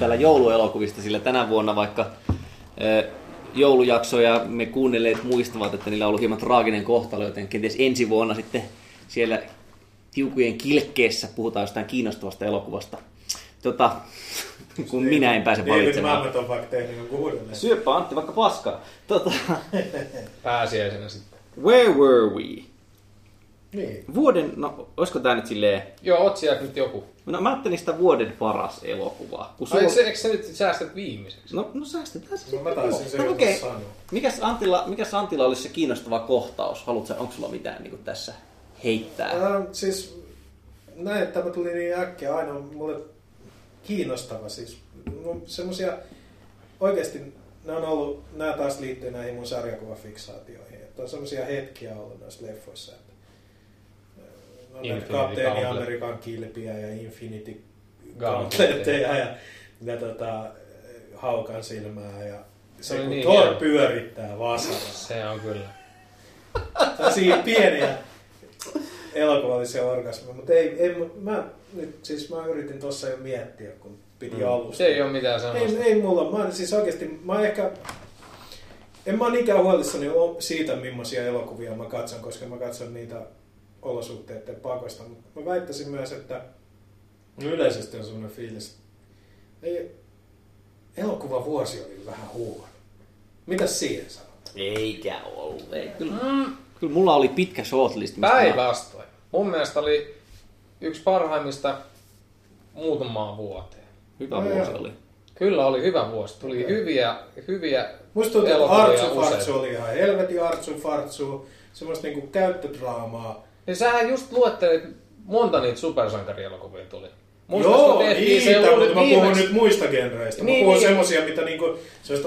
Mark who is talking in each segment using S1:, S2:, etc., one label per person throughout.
S1: Täällä jouluelokuvista, sillä tänä vuonna vaikka joulujaksoja me kuunnelleet muistavat, että niillä on ollut hieman traaginen kohtalo, joten kenties ensi vuonna sitten siellä tiukujen kilkkeessä puhutaan jostain kiinnostavasta elokuvasta. Tota, kun minä en pääse
S2: David
S1: valitsemaan.
S2: Mamet on vaikka tehnyt jonkun uudelleen.
S1: Syöpä Antti vaikka paskaa. Tota,
S3: Pääsiäisenä sitten.
S1: where were we?
S2: Niin.
S1: Vuoden, no olisiko tää nyt silleen...
S3: Joo, otsiak nyt joku.
S1: No mä ajattelin sitä vuoden paras elokuvaa. Kun
S3: Ai,
S1: sulla-
S3: eikö, se, eikö se nyt säästät viimeiseksi?
S1: No, no säästetään se
S2: No mä
S1: sitten.
S2: taisin se
S1: no,
S2: no,
S1: okei.
S2: sanoa.
S1: Mikäs Antilla, mikäs Antilla olisi se kiinnostava kohtaus? Haluatko, onko sulla mitään niin tässä heittää?
S2: Äh, siis näin, että tämä tuli niin äkkiä aina mulle kiinnostava. Siis semmosia, oikeasti ne on ollut, nämä taas liittyy näihin mun sarjakuvafiksaatioihin. Että on semmosia hetkiä ollut näissä leffoissa, että äh, on näitä
S3: Infinity
S2: Kapteeni. Amerikan kilpiä ja Infinity
S3: Gauntletteja.
S2: Ja, ja tota, haukan silmää ja se,
S3: Se
S2: kun
S3: niin
S2: Thor pyörittää vasaraa.
S3: Se on kyllä.
S2: Tällaisia pieniä elokuvallisia orgasmeja, mutta ei, ei, mä, nyt, siis mä yritin tuossa jo miettiä, kun piti mm. alusta.
S3: Se ei ole mitään semmoista.
S2: ei, ei mulla, mä siis oikeasti, mä ehkä, en mä ole niinkään huolissani siitä, millaisia elokuvia mä katson, koska mä katson niitä olosuhteiden pakosta, mutta mä väittäisin myös, että yleisesti on sellainen fiilis, ei, elokuva vuosi oli vähän huono. Mitäs siihen sanot?
S1: Eikä ollut. Ei, kyllä, mm. kyllä mulla oli pitkä shortlist. mistä mä-
S3: Päinvastoin. Mun mielestä oli yksi parhaimmista muutamaan vuoteen.
S1: Hyvä
S2: No
S1: vuosi oli.
S3: Kyllä oli hyvä vuosi. Tuli
S2: Okei.
S3: hyviä, hyviä
S2: Musta tuntuu, että Artsu. Fartsu oli ihan helvetin Artsu Fartsu, semmoista niinku käyttödraamaa.
S3: Ja sähän just luettelit, monta niitä supersankarielokuvia tuli. Muistas,
S2: Joo, niitä,
S3: se
S2: mutta mä puhun nyt muista genreistä. Mä
S3: Niin,
S2: puhun
S3: niin.
S2: semmosia, mitä niinku,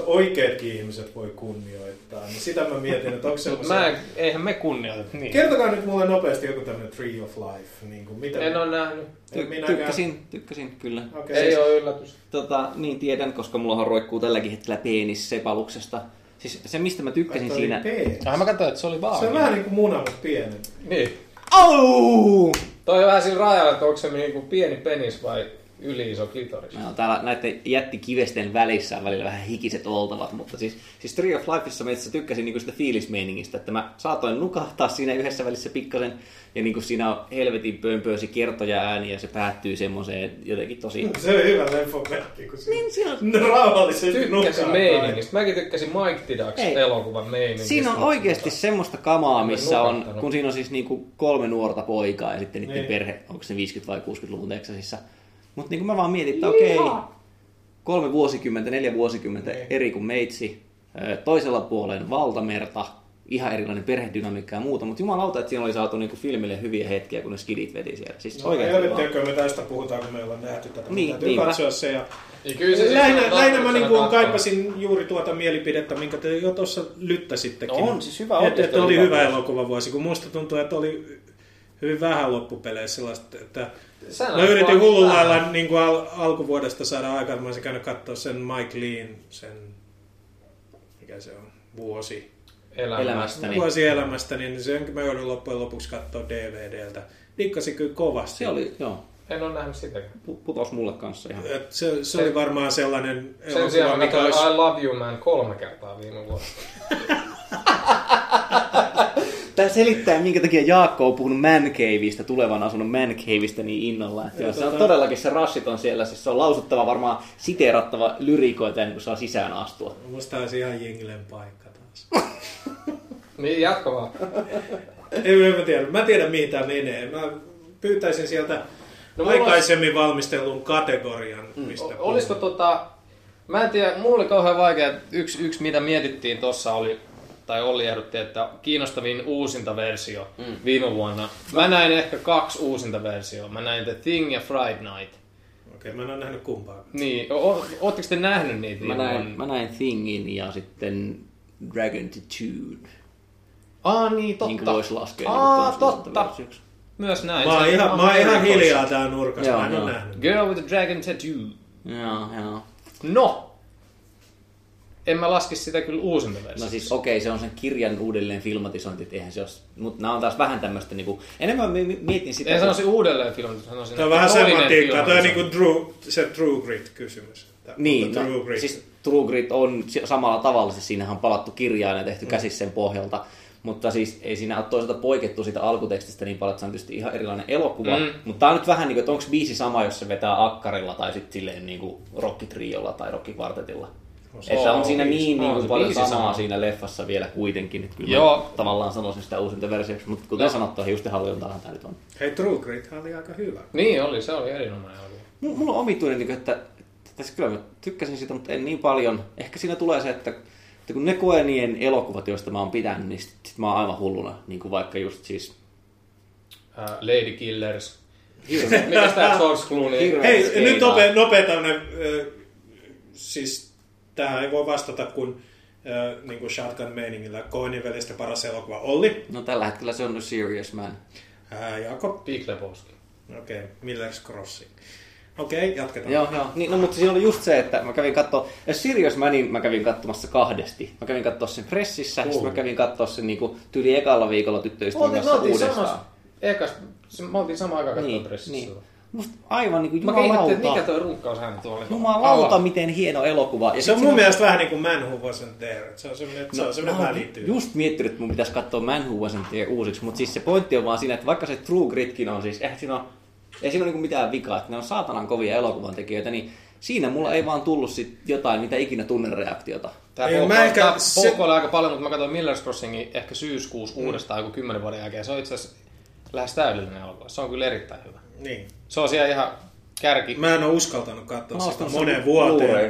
S2: oikeatkin ihmiset voi kunnioittaa. Niin sitä mä mietin, että onko semmosia...
S3: mä eihän me kunnioita niin.
S2: Kertokaa nyt mulle nopeasti joku tämmönen Tree of Life. Niin kuin, mitä...
S3: En ole nähnyt.
S1: Ty-
S2: minäkään.
S1: tykkäsin, tykkäsin kyllä.
S2: Okei.
S3: Ei ole yllätys.
S1: Tota, niin tiedän, koska mullahan roikkuu tälläkin hetkellä penis sepaluksesta. Siis se, mistä mä tykkäsin siinä...
S3: Ah, mä katsoin, että se oli vaan.
S2: Se on vähän niinku muna, mutta pienen.
S3: Niin.
S1: Au!
S3: Toi on vähän sillä rajalla, että onko se niinku pieni penis vai yli iso klitoris.
S1: No, täällä näiden jättikivesten välissä on välillä vähän hikiset oltavat, mutta siis, siis Tree of Lifeissa mä itse tykkäsin niinku sitä fiilismeiningistä, että mä saatoin nukahtaa siinä yhdessä välissä pikkasen, ja niinku siinä on helvetin pömpöösi kertoja ääni, ja se päättyy semmoiseen jotenkin tosi...
S2: Se on hyvä leffomerkki, kun se
S1: Niin, siinä on,
S2: rauhallisesti
S3: Tykkäsin
S2: nukkaa.
S3: meiningistä. Mäkin tykkäsin Mike Tidax
S1: Ei.
S3: elokuvan meiningistä.
S1: siinä on
S3: mutta-
S1: oikeasti semmoista kamaa, missä on, kun siinä on siis niinku kolme nuorta poikaa ja sitten niiden
S2: Niin.
S1: perhe, onko se 50- vai 60-luvun Texasissa. Mutta niin mä vaan mietin, että okei, kolme vuosikymmentä, neljä vuosikymmentä
S2: Niin.
S1: eri kuin meitsi, toisella puolen valtamerta, ihan erilainen perhedynamiikka ja muuta, mutta jumalauta, että siinä oli saatu niinku filmille hyviä hetkiä, kun ne skidit veti siellä. Siis
S2: No,
S1: oikeasti vaan.
S2: helvettiäkö me tästä puhutaan, kun me ollaan nähty tätä.
S1: Niin,
S2: Täytyy
S1: niinpä.
S2: katsoa se. Ja...
S3: Ja kyllä se siis
S2: lähinnä, lähinnä mä niinku kaipasin juuri tuota mielipidettä, minkä te jo tuossa lyttäsittekin.
S1: No on, siis hyvä
S2: Että, että
S1: oli hyvä
S2: elokuva vuosi, kun musta tuntuu, että oli hyvin vähän loppupeleissä sellaista, että
S3: Sä
S2: Mä yritin
S3: vähän.
S2: lailla niin kuin al- alkuvuodesta saada aikaan, mä olisin käynyt katsoa sen Mike Lean, sen, mikä se on, vuosi.
S3: Elämä.
S1: Elämästäni. Niin.
S2: Vuosi elämästä, niin sen mä joudun loppujen lopuksi katsoa DVDltä. Dikkasin kyllä kovasti.
S1: Se oli, joo,
S3: En ole nähnyt sitäkään.
S1: pu- putos mulle kanssa ihan.
S2: Et se, se oli varmaan sellainen
S3: Sen sijaan mä
S2: mikä olisi...
S3: I Love You Man kolme kertaa viime vuonna.
S1: Tämä selittää, minkä takia Jaakko on puhunut Man Caveista, tulevan asunnon Man Caveista niin innolla. Että
S2: Ja
S1: joo, se on
S2: tota-
S1: todellakin se rassit on siellä, siis se on lausuttava varmaan siteerattava lyrikoita ennen kuin saa sisään astua.
S2: Musta olisi ihan jinglen paikka taas.
S3: Niin, jatka vaan.
S2: Ei mä tiedä. Mä tiedän mihin tää menee. Mä pyytäisin sieltä
S3: No,
S2: aikaisemmin valmistellun kategorian, mistä
S3: O- Olisiko tota... Mä en tiedä, mulla oli kauhean vaikea. että Yksi, yksi mitä mietittiin tossa oli, tai Olli ehdotti, että kiinnostavin uusinta versio mm. viime vuonna. Mä näin ehkä kaksi uusinta versioa. Mä näin The Thing ja Friday Night.
S2: Okei, mä en ole nähnyt kumpaakaan.
S3: Niin, o- ootteko te nähnyt niitä
S1: Mä näin, mä näin Thingin ja sitten Dragon Tattoo.
S3: Aa niin, totta.
S1: Niin kuin voisi laskea.
S3: Aa,
S1: niin
S3: totta.
S1: versioksi.
S3: Myös näin.
S2: Mä oon ihan,
S3: on
S2: mä oon ihan hiljaa tää nurkassa,
S1: Joo,
S2: mä en
S1: joo.
S2: ole nähnyt.
S3: Girl with a Dragon Tattoo.
S1: Joo, joo.
S3: No, en mä laskisi sitä kyllä uusinta
S1: No
S3: versiota.
S1: siis okei, se on sen kirjan uudelleen filmatisointi, että eihän se ole, mutta nämä on taas vähän tämmöistä niinku, enemmän mi- mi- mietin sitä,
S3: En
S1: kun-
S3: sanoisi uudelleen filmit, sanoisin,
S2: Tämä on vähän semantiikkaa. Tämä on
S3: filmatisointi.
S2: niinku true, se True Grit-kysymys.
S1: Niin, no,
S2: True Grit.
S1: siis True Grit on samalla tavalla, siis siinähän on palattu kirjaan ja
S2: Mm.
S1: tehty käsissä sen pohjalta, mutta siis ei siinä ole toisaalta poikettu siitä alkutekstistä niin paljon, että se on tietysti ihan erilainen elokuva,
S3: Mm.
S1: mutta tämä on nyt vähän niin kuin, että onko biisi sama, jos se vetää akkarilla tai sitten silleen niin kuin rockitriolla tai rockikvartetilla. Että on siinä
S3: biisi.
S1: niin, niin
S3: On
S1: kuin
S3: se
S1: paljon samaa
S3: sama.
S1: siinä leffassa vielä kuitenkin, että kyllä
S3: Joo.
S1: mä tavallaan sanoisin sitä uusinta versioksi, mutta kuten
S3: No.
S1: sanottu, hiustenhallintahan tämä nyt on.
S2: Hei, True Grit oli aika hyvä.
S3: Niin oli, se oli erinomainen elokuva.
S1: M- Mulla on omituinen, niin kuin, että, että siis kyllä mä tykkäsin siitä, mutta en niin paljon. Ehkä siinä tulee se, että, että kun ne koenien elokuvat, joista mä oon pitänyt, niin sit, sit mä oon aivan hulluna. Niin kuin vaikka just siis...
S3: Uh, Lady Killers. Mikäs tää George Clooney?
S2: Hei, nyt nopea, nopea tämmönen, ö, siis tähän ei voi vastata kuin ö, niin kuin Shotgun meiningillä Coenin välistä paras elokuva Olli.
S1: No tällä hetkellä se on The Serious Man.
S2: Ää, Jakob.
S3: Big Lebowski.
S2: Okei, okay. Miller's Crossing. Okei, okay, jatketaan.
S1: Joo, joo. Niin, no, mutta siinä oli just se, että mä kävin katsoa, ja Serious Manin mä kävin katsomassa kahdesti. Mä kävin katsoa sen pressissä, uh. sitten mä kävin katsoa sen niin kuin, tyyli ekalla viikolla tyttöystävän kanssa
S3: oltiin
S1: uudestaan.
S3: samassa, ekas, se- me oltiin samaan aikaan
S1: Niin,
S3: pressissä.
S1: niin. Musta aivan niin kuin
S3: Mä ihmettelin, että
S1: jumalauta.
S3: mikä toi runkkausääni tuolla oli.
S1: Jumalauta, miten hieno elokuva. Ja
S2: Se on mun
S1: siinä-
S2: mielestä vähän niin kuin Man Who Wasn't There. Se on semmoinen, se on semmoinen
S1: mä oon
S2: välityy.
S1: just miettinyt, että mun pitäisi katsoa Man Who Wasn't There uusiksi, mutta siis se pointti on vaan siinä, että vaikka se True Gritkin on siis, eihän siinä on, ei siinä ole niinku mitään vikaa, että ne on saatanan kovia elokuvan tekijöitä, niin siinä mulla ei vaan tullut sit jotain, mitä ikinä tunnen reaktiota.
S3: Tää
S2: Ei, mä ehkä- se-
S3: oli aika paljon, mutta mä katsoin Miller's Crossingin ehkä syyskuussa uudestaan joku kymmenen vuoden jälkeen. Se on itse asiassa lähes täydellinen elokuva. Se on kyllä erittäin hyvä.
S2: Niin.
S3: Se on siellä ihan kärki.
S2: Mä en ole uskaltanut katsoa
S1: Mä
S2: sitä
S1: sen
S2: vuoteen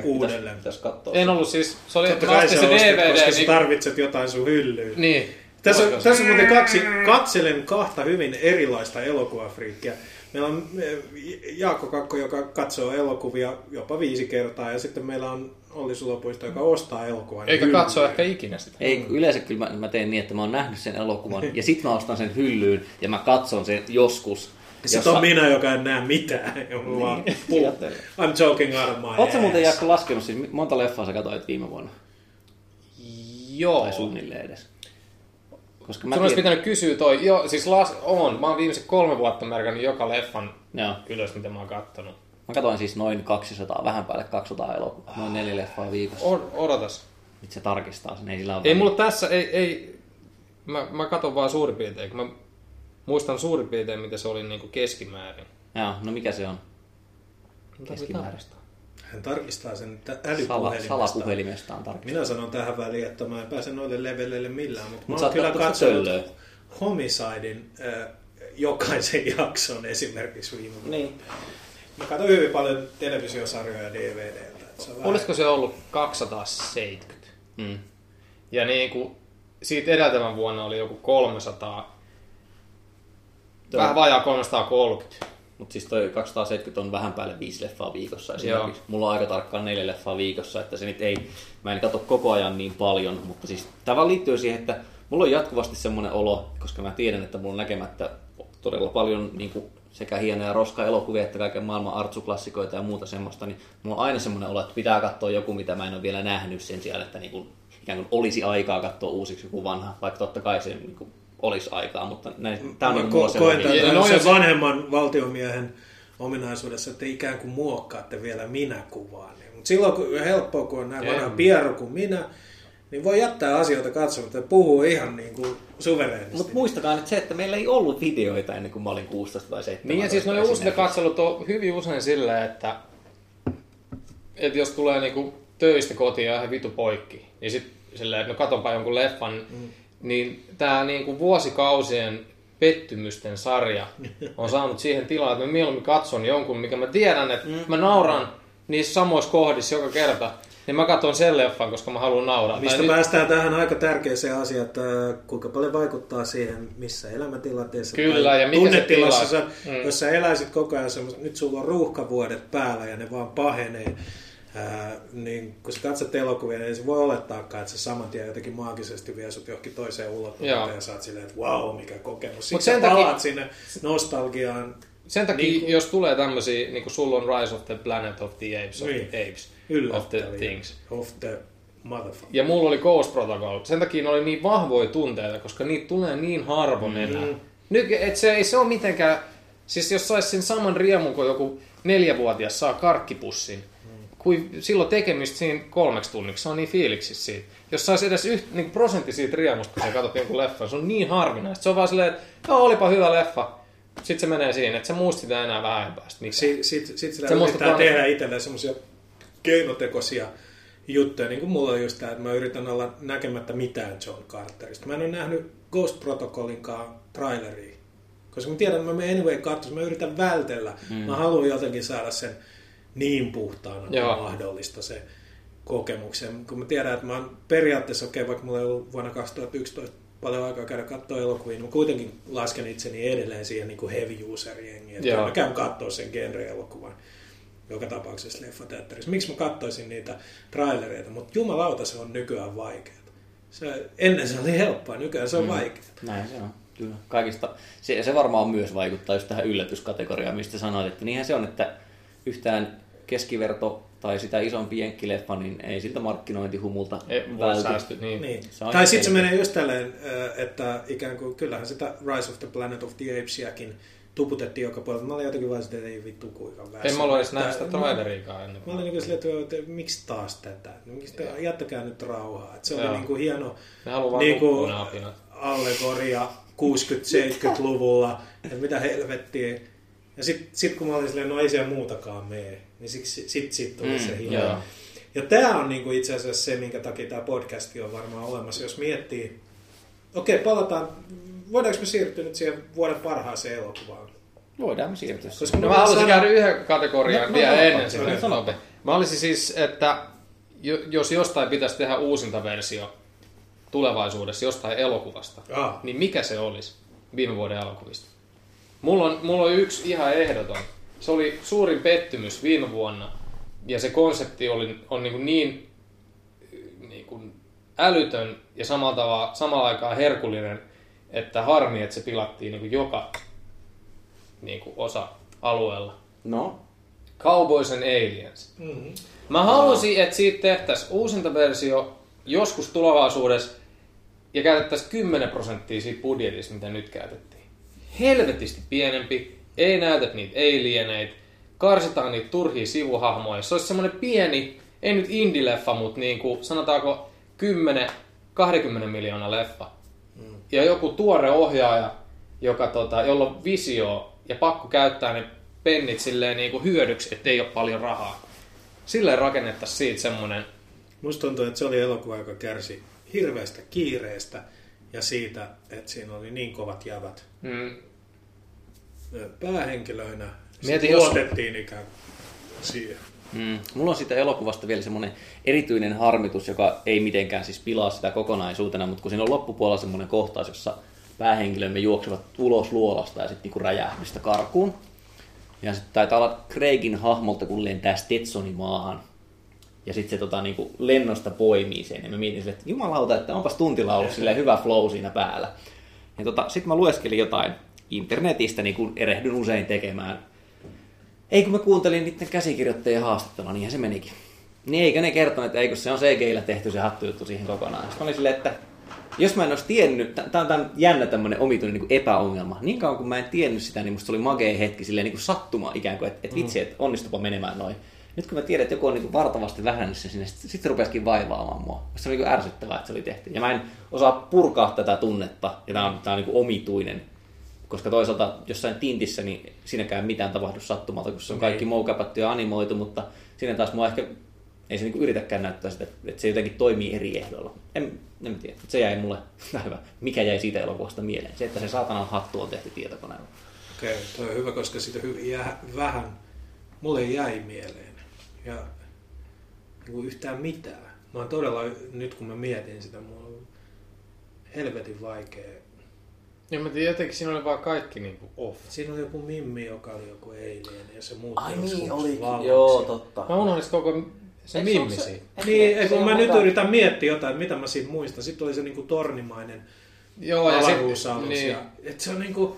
S2: uudelleen.
S1: Pitäis, pitäis.
S3: En ollut siis, se oli,
S2: Totta
S3: mä
S2: kai
S3: ostin
S2: se ostit,
S3: DVD.
S2: koska sä
S3: niin,
S2: tarvitset jotain sun hyllyyn.
S3: niin.
S2: Tässä, on, tässä on muuten kaksi, katselen kahta hyvin erilaista elokuvafriikkiä. Meillä on eh, Jaakko Kakko, joka katsoo elokuvia jopa viisi kertaa, ja sitten meillä on Olli Sulopuisto, joka ostaa elokuvan.
S3: Eikä
S2: hyllyyn.
S3: katso ehkä ikinä sitä.
S1: Ei, yleensä kyllä mä, mä teen niin, että mä oon nähnyt sen elokuvan ja sit mä ostan sen hyllyyn ja mä katson sen joskus.
S2: Sitten on minä, joka en näe mitään. Mulla puh, I'm joking out of my
S1: Oletko muuten. Jaakko laskenut, siis monta leffaa sä katsoit viime vuonna?
S3: Joo.
S1: Tai suunnilleen edes? Koska mä
S3: Sun olisi pitänyt kysyä toi. Joo, siis las, on. Mä oon viimeiset kolme vuotta märkännyt joka leffan
S1: Joo.
S3: ylös, mitä mä oon kattonut.
S1: Mä katsoin siis noin 200, vähän päälle 200 elokuvaa, noin neljä leffaa viikossa.
S3: O- odotas.
S1: Nyt se tarkistaa sen, ei sillä ole
S3: Ei
S1: väliä.
S3: mulla tässä, ei, ei mä, mä katon vaan suurin piirtein, kun mä muistan suurin piirtein, mitä se oli niinku keskimäärin.
S1: Joo, no mikä se on? Keskimäärin.
S2: Hän tarkistaa sen tä-
S1: Sala,
S2: älypuhelimesta.
S1: salapuhelimestaan tarkistaa.
S2: Minä sanon tähän väliin, että mä en pääse noille leveleille millään, mutta
S1: Mut
S2: mä oon kyllä katsonut. Homicidein äh, jokaisen jakson esimerkiksi viime vuonna.
S1: Niin.
S2: Mä katson hyvin paljon televisiosarjoja DVDltä. Se on vähän-
S3: Olisiko se ollut 270?
S1: Mm.
S3: Ja niin kuin, siitä edeltävän vuonna oli joku 300, vähän vajaa 330.
S1: Mutta siis toi 270 on vähän päälle viisi leffaa viikossa esimerkiksi.
S3: Joo.
S1: Mulla on aika tarkkaan neljä leffaa viikossa, että se nyt ei, mä en katso koko ajan niin paljon, mutta siis tämä vaan liittyy siihen, että mulla on jatkuvasti semmoinen olo, koska mä tiedän, että mulla on näkemättä todella paljon niin kuin sekä hienoja roska-elokuvia että kaiken maailman artsuklassikoita ja muuta semmoista, niin mulla on aina semmoinen olo, että pitää katsoa joku, mitä mä en ole vielä nähnyt sen sijaan, että niin kuin, ikään kuin olisi aikaa katsoa uusiksi joku vanha, vaikka totta kai se niin kuin, olisi aikaa, mutta näin, tää on niin
S2: ko- koen tämän no,
S3: se-
S2: vanhemman valtiomiehen ominaisuudessa, että te ikään kuin muokkaatte vielä minä-kuvaa. Mutta silloin kun helppoa, kun on näin vanha pieru kuin minä, niin voi jättää asioita katsomatta ja puhuu ihan niin kuin suvereenisti.
S1: Mutta muistakaa nyt se, että meillä ei ollut videoita ennen kuin mä olin 16 tai 17.
S3: Niin ja siis noin uusinta katselut on hyvin usein silleen, että, että jos tulee niinku töistä kotiin ja ihan vitu poikki, niin sit silleen, että no katonpa jonkun leffan, mm. Niin tää niinku vuosikausien pettymysten sarja on saanut siihen tilaan, että mä mieluummin katson jonkun, mikä mä tiedän, että mm. mä nauran niissä samoissa kohdissa joka kerta, niin mä katson sen leffan, koska mä haluan nauraa.
S2: Mistä
S3: Tai nyt-
S2: päästään tähän aika tärkeäseen asiaan, että kuinka paljon vaikuttaa siihen, missä elämäntilanteessa
S3: Kyllä,
S2: tai
S3: ja mikä se
S2: tunnetilassa
S3: tila-
S2: sä,
S3: Mm.
S2: jos sä eläisit koko ajan semmoista, nyt sulla on ruuhkavuodet päällä ja ne vaan pahenee, ää, niin kun sä katsot elokuvia, niin se voi olettaakaan, että se saman tien jotenkin maagisesti vie sut johonkin toiseen ulottuvuuteen ja sä oot silleen, että wow, mikä kokemus. Sitten
S3: sen
S2: palaat
S3: takia-
S2: sinne nostalgiaan
S3: Sen takia,
S2: Niin kuin-
S3: jos tulee tämmöisiä, niin kuin sulla on Rise of the Planet of the Apes, of
S2: Niin.
S3: the Apes, of the things.
S2: Of the Motherfucker.
S3: Ja mulla oli Ghost Protocol. Sen takia ne oli niin vahvoja tunteita, koska niitä tulee niin harvoin enää.
S2: Mm.
S3: Nyt, et se ei se ole mitenkään... Siis jos sais sen saman riemun, kun joku neljävuotias saa karkkipussin, kuin silloin tekemistä siinä kolmeksi tunniksi, se on niin fiiliksissä siitä. Jos sais edes yht, niin prosentti siitä riemusta, kun sä katsot jonkun leffan, se on niin harvinaista. Se on vaan silleen, että joo, olipa hyvä leffa. Sitten se menee siinä, että sä muistit enää vähän päästä.
S2: Sitten sit, sit sitä
S3: Se musta
S2: yrittää
S3: vaan-
S2: tehdä itselleen semmoisia keinotekoisia juttuja, niin kuin mulla on just tämä, että mä yritän olla näkemättä mitään John Carterista. Mä en ole nähnyt Ghost Protocolinkaan traileria, koska mä tiedän, että mä menen anyway katsomaan, mä yritän vältellä. Mm. Mä haluan jotenkin saada sen niin puhtaana kuin mahdollista se kokemuksen. Kun mä tiedän, että mä oon periaatteessa, okei, vaikka mulla ei ollut vuonna 2011 paljon aikaa käydä katsoa elokuvia, niin mä kuitenkin lasken itseni edelleen siihen niin kuin heavy user jengiin. Mä käyn katsoa sen genre-elokuvan joka tapauksessa leffateatterissa. Miksi mä katsoisin niitä trailereita, mutta jumalauta se on nykyään vaikeaa. Se, ennen se oli helppoa, nykyään se on mm. vaikeaa.
S1: Näin se on, kyllä. Kaikista, se, se varmaan myös vaikuttaa just tähän yllätyskategoriaan, mistä sanoit, että niinhän se on, että yhtään keskiverto tai sitä isompi jenkkileffa, niin ei siltä markkinointihumulta
S3: Ei voi säästyä, niin.
S2: Niin.
S1: Se
S2: Tai sitten se menee just tälleen, että ikään kuin kyllähän sitä Rise of the Planet of the Apesiakin tuputettiin joka puolella. Mä olin jotenkin vaan sitä, että ei vittu kuinka väsyä.
S3: En mä ollut edes nähnyt sitä traileriikaan ennen.
S2: Mä olin niin silleen, että, että miksi taas tätä? Miksi te, jättäkää nyt rauhaa. Että se oli niin kuin hieno niin kuin, allegoria 60-70-luvulla, että mitä helvettiä. Ja sitten sit kun mä olin silleen, no ei siellä muutakaan mene, niin siksi, sit, sit tuli
S1: Mm,
S2: mm, se hieno.
S3: joo.
S2: Ja tämä on niinku itse asiassa se, minkä takia tämä podcasti on varmaan olemassa. Jos miettii, okei, palataan, voidaanko me siirtyä nyt siihen vuoden parhaaseen elokuvaan?
S1: Voidaan me siirtyä.
S2: Koska
S3: No mä haluaisin käydä yhden kategorian
S2: No, no,
S3: vielä
S2: no,
S3: ennen
S2: sano,
S3: sitä. nopea. Mä olisin siis, että jo- jos jostain pitäisi tehdä uusinta versio tulevaisuudessa jostain elokuvasta,
S2: Ah.
S3: niin mikä se olisi viime vuoden elokuvista? Mulla on, mulla on yksi ihan ehdoton. Se oli suurin pettymys viime vuonna. Ja se konsepti oli, on niin, kuin niin, niin kuin älytön ja samalla, tavalla, samalla aikaa herkullinen, että harmi, että se pilattiin niin kuin joka niin kuin osa alueella.
S1: No,
S3: Cowboys and Aliens.
S2: Mm-hmm.
S3: Mä halusin, että siitä tehtäisiin uusinta versio joskus tulevaisuudessa ja käytettäisiin 10 prosenttia siitä budjetista, mitä nyt käytettiin. Helvetisti pienempi, ei näytä niitä alieneitä, karsitaan niitä turhia sivuhahmoja. Se olisi semmoinen pieni, ei nyt indie-leffa, mutta niin kuin, sanotaanko 10-20 miljoonaa leffa. Ja joku tuore ohjaaja, joka, tota, jolla on visio ja pakko käyttää ne pennit silleen niin kuin hyödyksi, ettei ole paljon rahaa. Silleen rakennettaisiin siitä semmoinen,
S2: Musta tuntuu, että se oli elokuva, joka kärsi hirveästä kiireestä ja siitä, että siinä oli niin kovat jävät
S3: mm,
S2: päähenkilöinä.
S3: Mieti,
S2: Sitten
S3: jos-
S2: luotettiin ikään kuin siihen.
S1: Mm. Mulla on siitä elokuvasta vielä semmoinen erityinen harmitus, joka ei mitenkään siis pilaa sitä kokonaisuutena, mutta kun siinä on loppupuolella semmoinen kohtaus, jossa päähenkilömme juoksevat ulos luolasta ja sitten niinku räjähdystä karkuun. Ja sitten taitaa olla Craigin hahmolta, kun lentää Stetsoni maahan. Ja sitten se tota, niinku, lennosta poimii sen. Ja mä mietin silleen, että jumalauta, että onpas tuntilla ollut silleen hyvä flow siinä päällä. Ja tota, sitten mä lueskelin jotain internetistä, niin kuin erehdyn usein tekemään. Ei kun mä kuuntelin niiden käsikirjoittajien haastattelua, niinhän se menikin. Niin eikä ne kertoneet, että eikö se on CGillä tehty se hattujuttu siihen kokonaan. Sitten mä olin silleen, että jos mä en olisi tiennyt, tämä on, tää on jännä tämmöinen omituinen niin epäongelma. Niin kauan kun mä en tiennyt sitä, niin musta oli magea hetki silleen niin kuin sattuma ikään kuin, että, että vitsi, että onnistupa menemään noin. Nyt kun mä tiedän, että joku on niin vartavasti vähännyt sen sinne, sitten sit se rupesikin vaivaamaan mua. Se oli niin kuin ärsyttävää, että se oli tehty. Ja mä en osaa purkaa tätä tunnetta, ja tää on, tää on niin kuin omituinen. Koska toisaalta jossain tintissä, niin siinäkään mitään tapahdu sattumalta, kun se on kaikki moukapattu ja animoitu, mutta siinä taas mua ehkä ei se niinku yritäkään näyttää sitä, että se jotenkin toimii eri ehdoilla. En, en tiedä, se jäi mulle hyvä. Mikä jäi siitä elokuvasta mieleen? Se, että se saatanan hattu on tehty tietokoneella.
S2: Okei, toi on hyvä, koska siitä hy- jää vähän, mulle jäi mieleen. Ja niin kuin yhtään mitään. Mä oon todella, nyt kun mä mietin sitä, mulla on helvetin vaikea.
S3: ja mä tiedän, jotenkin siinä oli vaan kaikki niin kuin off.
S2: Siinä oli joku mimmi, joka oli joku alien ja se muutti
S1: Ai niin, oli. Joo, totta.
S3: Mä unohdin koko se
S1: Eikö
S3: mimmi
S1: se-
S3: siinä.
S2: Niin, ei,
S1: Se
S2: kun mä nyt yritän miettiä jotain, mitä mä siitä muistan. Sitten oli se niinku tornimainen
S3: Joo, ja sitten
S2: avaruusalus.
S3: niin,
S2: Ja, et se on niinku,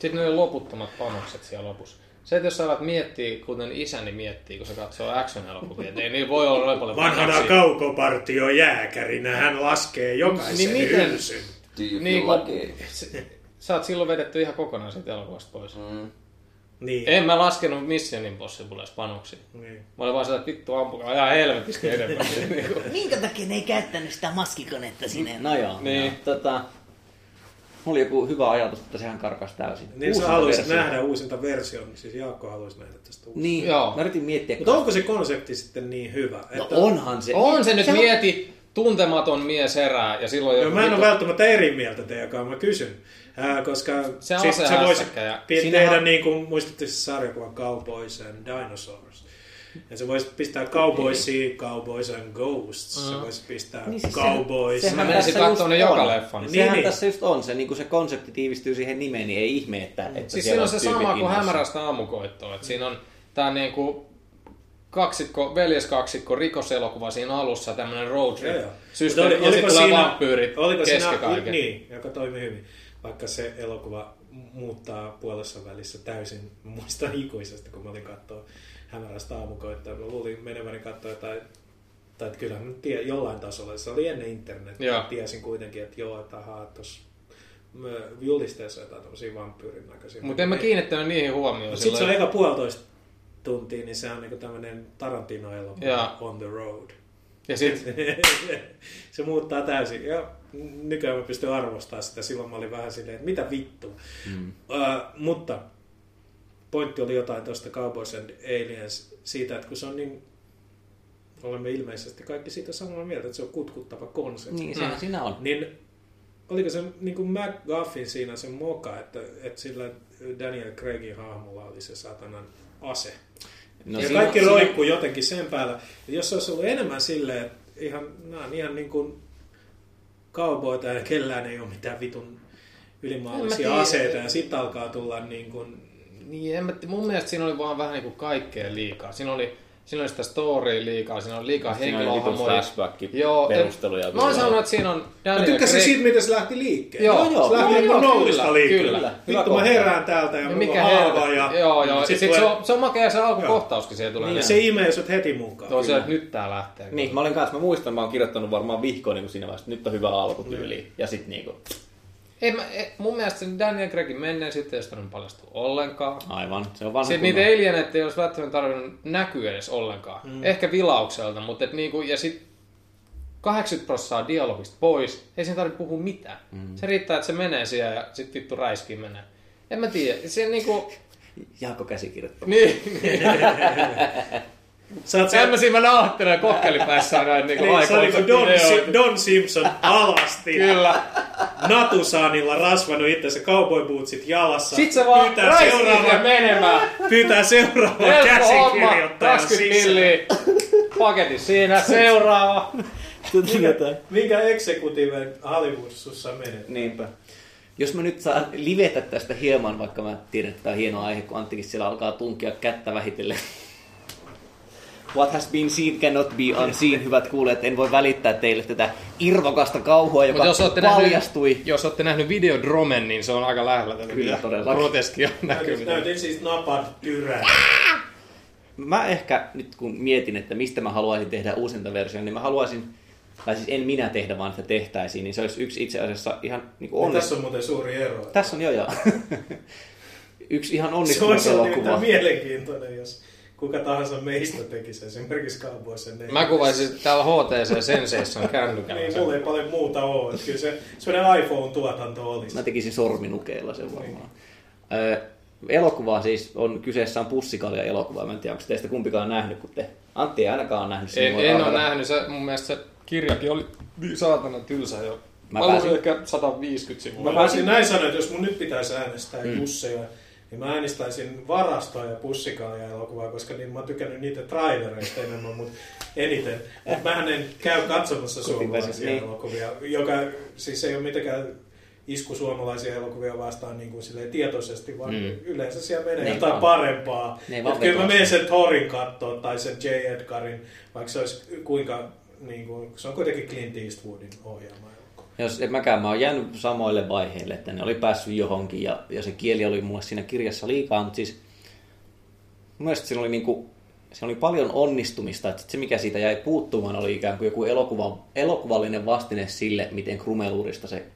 S3: sit ne oli loputtomat panokset siellä lopussa. Se, että jos sä alat miettiä, kuten isäni miettii, kun se katsoo action-elokuvia, niin ei niin voi olla noin paljon
S2: Vanhana kaukopartio jääkärinä hän laskee jokaisen
S3: Niin
S2: niin
S3: miten-
S2: hylsyn.
S3: Niin, kun, sä oot silloin vedetty ihan kokonaan siitä elokuvasta pois.
S1: Mm.
S2: Niin.
S3: En mä laskenut Mission Impossibles panoksia.
S2: niin.
S3: Mä olin vaan sitä, että vittu ampukaa ihan helvetisti enemmän. Niinku.
S4: Minkä takia ne ei käyttänyt sitä maskikonetta sinne?
S1: No joo.
S3: Niin.
S1: joo. Tota, mulla oli joku hyvä ajatus, mutta sehän karkas täysin.
S2: Niin sä
S1: Uusinta
S2: haluaisit
S1: versio.
S2: nähdä uusinta version, siis Jaakko haluaisi nähdä tästä uusista.
S1: Niin,
S3: Joo.
S1: mä yritin miettiä.
S2: Mutta onko se konsepti sitten niin hyvä?
S1: No
S2: että...
S1: onhan se.
S3: On se nyt
S1: on-
S3: mieti, tuntematon mies herää ja silloin
S2: No,
S3: joku
S2: mä en ole
S3: vittu-
S2: välttämättä eri mieltä teidän kanssa, mä kysyn. Ää, koska
S3: Se on
S2: siis
S3: se
S2: se voisi
S3: ja-
S2: tehdä niin kuin muistatte se sarjakuva Cowboys and Dinosaurs. Ja se voisi pistää Cowboysia, Cowboys and Ghosts. Se voisi pistää
S1: Niin siis
S2: Cowboys.
S1: sehän
S3: Mä menisin
S1: tässä
S3: katsomaan ne joka leffan.
S1: Niin, sehän
S2: niin.
S1: tässä just on se, niin kuin se konsepti tiivistyy siihen nimeen, niin ei ihme, että, että
S3: Siis
S1: siellä
S3: siinä on se sama kuin hämärästä aamukoittoa. Että siinä on tää niinku kaksikko, veljeskaksikko rikoselokuva siinä alussa, tämmönen road trip.
S2: Joo, joo.
S3: Systeemi,
S2: Mutta
S3: ja sitten tulee vampyyrit
S2: oliko
S3: kesken
S2: siinä,
S3: kaiken.
S2: Niin, joka toimi hyvin. Vaikka se elokuva muuttaa puolessa välissä täysin, muistan ikuisesti, kun mä olin katsoa hämärästä aamukoittaa. Mä luulin meneväni katsoa jotain, tai että kyllähän mä tie, jollain tasolla, se oli ennen internetiä,
S3: Joo.
S2: tiesin kuitenkin, että joo, että ahaa, tuossa julisteessa on jotain tämmöisiä vampyyrin näköisiä.
S3: Mutta en mä kiinnittänyt niihin huomioon.
S2: Sitten se on eka puolitoista tuntia, niin se on niinku tämmöinen Tarantino-elokuva on the road.
S3: Ja sit,
S2: se muuttaa täysin. Ja nykyään mä pystyn arvostamaan sitä. Silloin mä olin vähän silleen, että mitä vittua. Mm. Uh, mutta pointti oli jotain tuosta Cowboys and Aliens siitä, että kun se on niin olemme ilmeisesti kaikki siitä samaa mieltä, että se on kutkuttava konsepti.
S1: Niin, sehän siinä on.
S2: Niin oliko se niin kuin McGuffin siinä se moka, että, että sillä Daniel Craigin hahmolla oli se satanan ase.
S1: No,
S2: ja
S1: siinä-
S2: kaikki
S1: siinä-
S2: roikkuu jotenkin sen päällä. Ja jos se olisi ollut enemmän silleen, että ihan, nämä on ihan niin kuin cowboyta ja kellään ei ole mitään vitun ylimaallisia aseita ja sitten alkaa tulla niin kuin,
S3: niin, en mä, mun mielestä siinä oli vaan vähän niinku kaikkea liikaa. Siinä oli, siinä oli sitä storya liikaa, siinä oli liikaa
S1: Siinä oli vitun
S3: henkilöhahmoja. Joo,
S1: perusteluja.
S3: Mä oon sanonut, että siinä on
S2: Mä
S3: Daniel
S2: tykkäsin
S3: Craig-
S2: siitä, miten se lähti liikkeelle.
S3: Joo,
S2: se
S3: joo,
S2: lähti
S3: joo,
S2: niin
S3: joo,
S2: kuin
S3: kyllä,
S2: liikkeelle.
S3: kyllä.
S2: Vittu, mä herään täältä ja,
S3: Ja
S2: mulla on haava. Ja,
S3: Joo, joo.
S2: Sit
S3: Sit, sit
S2: tulee-
S3: se, on, se on makea se alkukohtauskin siellä tulee.
S1: Niin.
S2: ja se imee sut heti mukaan.
S3: Tuo se, että nyt tää lähtee.
S1: Niin, mä olin kanssa, mä muistan, mä oon kirjoittanut varmaan vihkoon niin siinä vaiheessa, että nyt on hyvä alkutyyli. Ja sit niinku,
S3: Ei, mä, mun mielestä se Daniel Craigin menneen sitten ei olisi tarvinnut paljastua ollenkaan.
S1: aivan, se on vanha
S3: Sitten niitä alieneitä ei olisi välttämättä tarvinnut näkyä edes ollenkaan. Mm. Ehkä vilaukselta, mutta et niinku, ja sit 80 prosenttia dialogista pois, ei siinä tarvitse puhua mitään. Mm. Se riittää, että se menee siellä ja sit vittu räiskiin menee. En mä tiedä, se niinku,
S1: Jaakko käsikirjoittaa.
S3: niin, niin.
S2: Sä oot se,
S3: Tämmöisiä mä nauhoittelen kokkelipäissä näin niinku
S2: niin, se on
S3: aikoinaan
S2: niin Don. Si- Don Simpson alasti.
S3: Kyllä.
S2: Natusaanilla rasvannut itsensä cowboy bootsit jalassa.
S3: Sit se vaan
S2: pyytää seuraava,
S3: menemään.
S2: pyytää seuraava käsikirjoittajan
S3: 20
S2: sisään.
S3: milliä. Paketti siinä, seuraava.
S2: Minkä, minkä executiven Hollywood sussa menee?
S1: Niinpä. Jos mä nyt saan livetä tästä hieman, vaikka mä tiedän, että tämä on hieno aihe, kun Anttikin siellä alkaa tunkia kättä vähitellen. What has been seen cannot be unseen, hyvät kuulijat. En voi välittää teille tätä irvokasta kauhua, joka
S3: jos olette,
S1: paljastui.
S3: nähnyt, jos olette nähnyt Videodromen, niin se on aika lähellä tätä.
S1: Kyllä,
S3: mitä
S1: todellakin.
S3: Groteskia näkyy.
S2: näytin siis napan tyrän.
S1: Mä ehkä nyt kun mietin, että mistä mä haluaisin tehdä uusinta version, niin mä haluaisin, tai siis en minä tehdä, vaan että tehtäisiin, niin se olisi yksi itse asiassa ihan niin kuin onnistunut.
S2: tässä on muuten suuri ero.
S1: Tässä on jo jo. yksi ihan
S2: Se
S1: onnistunut
S2: olisi ollut
S1: elokuva.
S2: nimittäin mielenkiintoinen, jos kuka tahansa meistä tekisi esimerkiksi Cowboys and
S3: Mä kuvaisin täällä HTC Sensation kännykällä.
S2: Niin, mulla ei paljon muuta ole. Että Kyllä se sellainen iPhone-tuotanto olisi.
S1: Mä tekisin sorminukeilla sen varmaan. Öö, elokuva siis on kyseessä on pussikalja elokuva. Mä en tiedä, onko teistä kumpikaan nähnyt, kun te... Antti ei ainakaan nähnyt sen.
S3: En, en ole nähnyt, se, mun mielestä se kirjakin oli niin saatana tylsä jo.
S1: Mä
S3: Mä,
S1: pääsin-
S3: ehkä 150 sivua.
S2: Mä voisin näin sanoa, että jos mun nyt pitäisi äänestää
S1: Mm.
S2: busseja, niin mä äänestäisin varastoa ja pussikalia elokuvaa, koska niin mä oon tykännyt niitä trailereista enemmän, mutta eniten. Et mähän en käy katsomassa suomalaisia
S1: niin.
S2: elokuvia, joka siis ei ole mitenkään isku suomalaisia elokuvia vastaan niin kuin silleen tietoisesti, vaan
S1: Mm.
S2: yleensä siellä menee
S1: Ne ei
S2: jotain
S1: vaan-
S2: parempaa.
S1: vaan
S2: kyllä mä menen sen Thorin kattoon tai sen J. Edgarin, vaikka se olisi kuinka, niin kuin, se on kuitenkin Clint Eastwoodin elokuva.
S1: Jos en mäkään, mä oon jäänyt samoille vaiheille, että ne oli päässyt johonkin ja, ja se kieli oli mulle siinä kirjassa liikaa, mutta siis mielestä siinä oli, niinku, siinä oli paljon onnistumista. Että se, mikä siitä jäi puuttumaan, oli ikään kuin joku elokuva, elokuvallinen vastine sille, miten krumeluurista se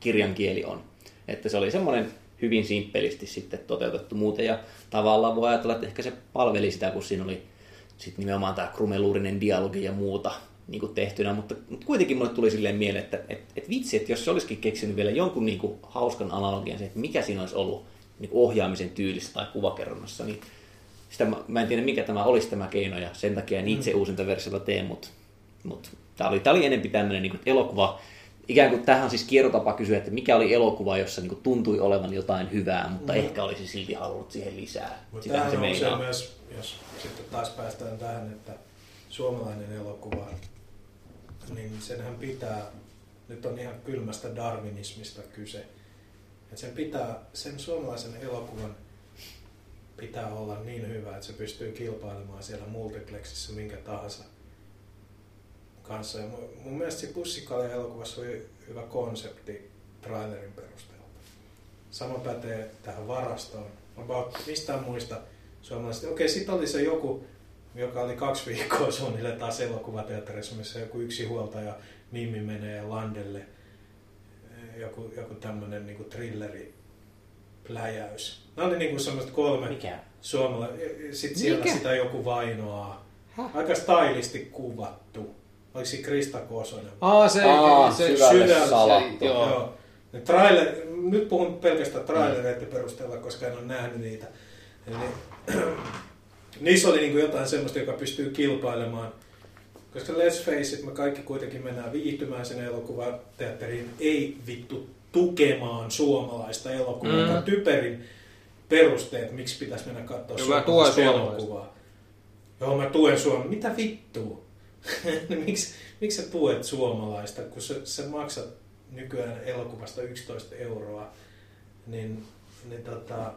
S1: kirjan kieli on. Että se oli semmoinen hyvin simppelisti sitten toteutettu muuten. Ja tavallaan voi ajatella, että ehkä se palveli sitä, kun siinä oli sitten nimenomaan tämä krumeluurinen dialogi ja muuta niin kuin tehtynä, mutta, mutta kuitenkin mulle tuli silleen mieleen, että et, et vitsi, että jos se olisikin keksinyt vielä jonkun niin kuin hauskan analogian se, että mikä siinä olisi ollut niin ohjaamisen tyylissä tai kuvakerronnassa, niin sitä mä, mä en tiedä mikä tämä olisi tämä keino ja sen takia en itse uusinta versiota teen, mutta, mutta tämä oli, tämä oli enempi tämmöinen niin kuin elokuva, ikään kuin tähän on siis kierrotapa kysyä, että mikä oli elokuva, jossa niin kuin tuntui olevan jotain hyvää, mutta
S2: Mm.
S1: ehkä olisi silti halunnut siihen lisää.
S2: Mutta tämähän
S1: se
S2: on se
S1: meinaa.
S2: myös, jos sitten taas päästään tähän, että suomalainen elokuva, niin senhän pitää, nyt on ihan kylmästä darwinismista kyse, että sen pitää, sen suomalaisen elokuvan pitää olla niin hyvä, että se pystyy kilpailemaan siellä multiplexissa minkä tahansa kanssa. Ja mun, mielestä se Pussikalja elokuvassa oli hyvä konsepti trailerin perusteella. Sama pätee tähän varastoon. Mä mistään muista suomalaisista. Okei, sitten oli se joku, joka oli kaksi viikkoa suunnilleen taas elokuvateatterissa, missä joku yksi huoltaja Mimmi menee landelle. Joku, joku tämmönen niinku trilleri pläjäys. Nämä oli niinku semmoista kolme
S1: Mikä?
S2: suomala... Sitten siellä
S1: Mikä?
S2: sitä joku vainoaa. Aika stylisti kuvattu. Oliko se Krista Kosonen?
S3: Aa, se,
S1: Aa,
S3: se,
S1: syvälle
S3: sydän-
S1: salattu.
S3: Se, joo.
S2: Joo. Ne trailer, nyt puhun pelkästään trailereiden perusteella, koska en ole nähnyt niitä. Eli, niissä oli niin jotain semmoista, joka pystyy kilpailemaan. Koska let's face it, me kaikki kuitenkin mennään viihtymään sinne elokuvateatteriin, ei vittu tukemaan suomalaista elokuvaa,
S3: Mm.
S2: joka typerin perusteet, miksi pitäisi mennä katsoa suomalaista
S3: suomalaista.
S2: elokuvaa. Joo, mä tuen Suomea. Mitä vittua? miksi, miksi sä tuet suomalaista, kun sä, sä maksat nykyään elokuvasta 11 euroa, niin, niin tota,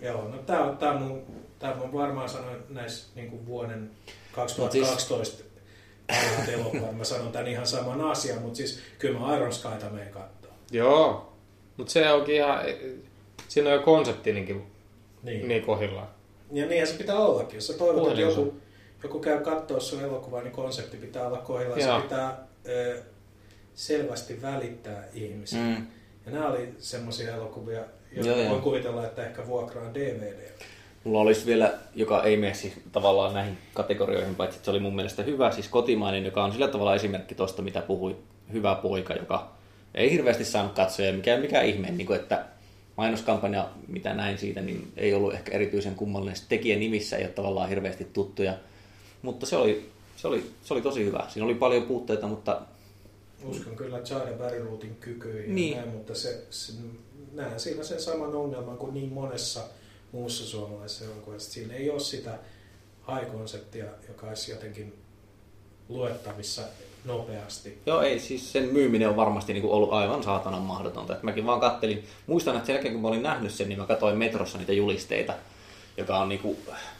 S2: joo, no tää on, tää on mun, tää mä varmaan sanoin näissä niin kuin vuoden 2012 parhaat elokuvat, mä sanon tän ihan saman asian, mutta siis kyllä mä Iron Skyta meen kattoo.
S3: Joo. Mutta se onkin ihan... Siinä on jo konsepti niin,
S2: Niin.
S3: niin kohdillaan.
S2: Ja niinhän se pitää ollakin. Jos sä toivot, että joku, joku käy katsoa sun elokuvaa, niin konsepti pitää olla kohdillaan.
S3: Joo.
S2: Se pitää ö, selvästi välittää ihmisiä.
S1: Mm.
S2: Ja nämä oli semmoisia elokuvia, joita
S1: Joo,
S2: voin
S1: joo.
S2: kuvitella, että ehkä vuokraan DVD.
S1: Mulla olisi vielä, joka ei mene siis tavallaan näihin kategorioihin, paitsi että se oli mun mielestä hyvä, siis kotimainen, joka on sillä tavalla esimerkki tuosta, mitä puhui hyvä poika, joka ei hirveästi saanut katsoja, mikä mikä ihme, niin kuin, että mainoskampanja, mitä näin siitä, niin ei ollut ehkä erityisen kummallinen. Tekijän nimissä ei ole tavallaan hirveästi tuttuja, mutta se oli, se oli, se oli tosi hyvä. Siinä oli paljon puutteita, mutta
S2: Uskon kyllä Jada Barryruutin kykyihin,
S1: Niin.
S2: näin, mutta se, se, näen siinä sen saman ongelman kuin niin monessa muussa suomalaisessa elokuvassa. Siinä ei ole sitä high-konseptia, joka olisi jotenkin luettavissa nopeasti.
S1: Joo, ei, siis sen myyminen on varmasti niin kuin ollut aivan saatanan mahdotonta. Et mäkin vaan kattelin, muistan, että sen jälkeen kun mä olin nähnyt sen, niin mä katsoin metrossa niitä julisteita, joka on niin kuin,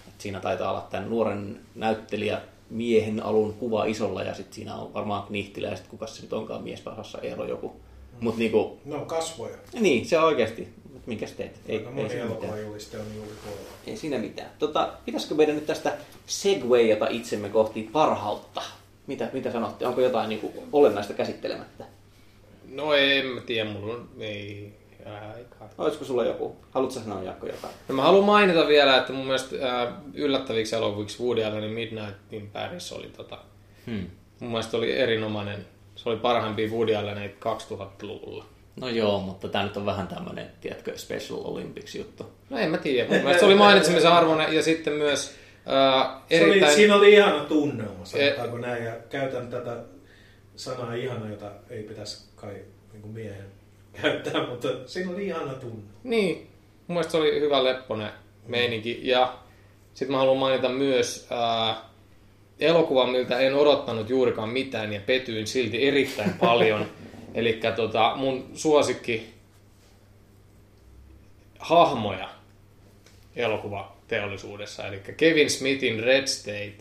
S1: että siinä taitaa olla tämän nuoren näyttelijä miehen alun kuva isolla ja sitten siinä on varmaan Knihtilä ja sitten kuka se nyt onkaan miespääosassa Eero joku. Mutta niinku,
S2: Ne on kasvoja.
S1: niin, se on oikeasti. Mut minkäs teet? Ei,
S2: Aika
S1: ei, siinä mitään. ei siinä mitään. Tota, pitäisikö meidän nyt tästä segwayata itsemme kohti parhautta? Mitä, mitä sanotte? Onko jotain niin kuin, olennaista käsittelemättä?
S3: No en mä tiedä, mulla on... Ei... Aika.
S1: Olisiko sulla joku? Haluatko sä sanoa Jaakko jotain?
S3: No mä haluan mainita vielä, että mun mielestä ää, yllättäviksi elokuviksi Woody Allenin Midnight in Paris oli tota,
S1: Hmm.
S3: mun mielestä oli erinomainen. Se oli parhaimpia Woody Alleneita 2000-luvulla.
S1: No joo, mutta tämä nyt on vähän tämmöinen, tiedätkö, Special Olympics juttu.
S3: No en mä tiedä. Mun mielestä se oli mainitsemisen arvoinen ja sitten myös ää,
S2: Se oli,
S3: erittäin...
S2: siinä oli ihana tunnelma, sanotaanko näin, ja käytän tätä sanaa ihana, jota ei pitäisi kai niin miehen käyttää, mutta siinä oli ihana tunne.
S3: Niin, mun mielestä se oli hyvä lepponen meininki. Ja sitten mä haluan mainita myös ää, elokuvan, miltä en odottanut juurikaan mitään ja petyin silti erittäin paljon. Eli tota, mun suosikki hahmoja elokuvateollisuudessa, eli Kevin Smithin Red State.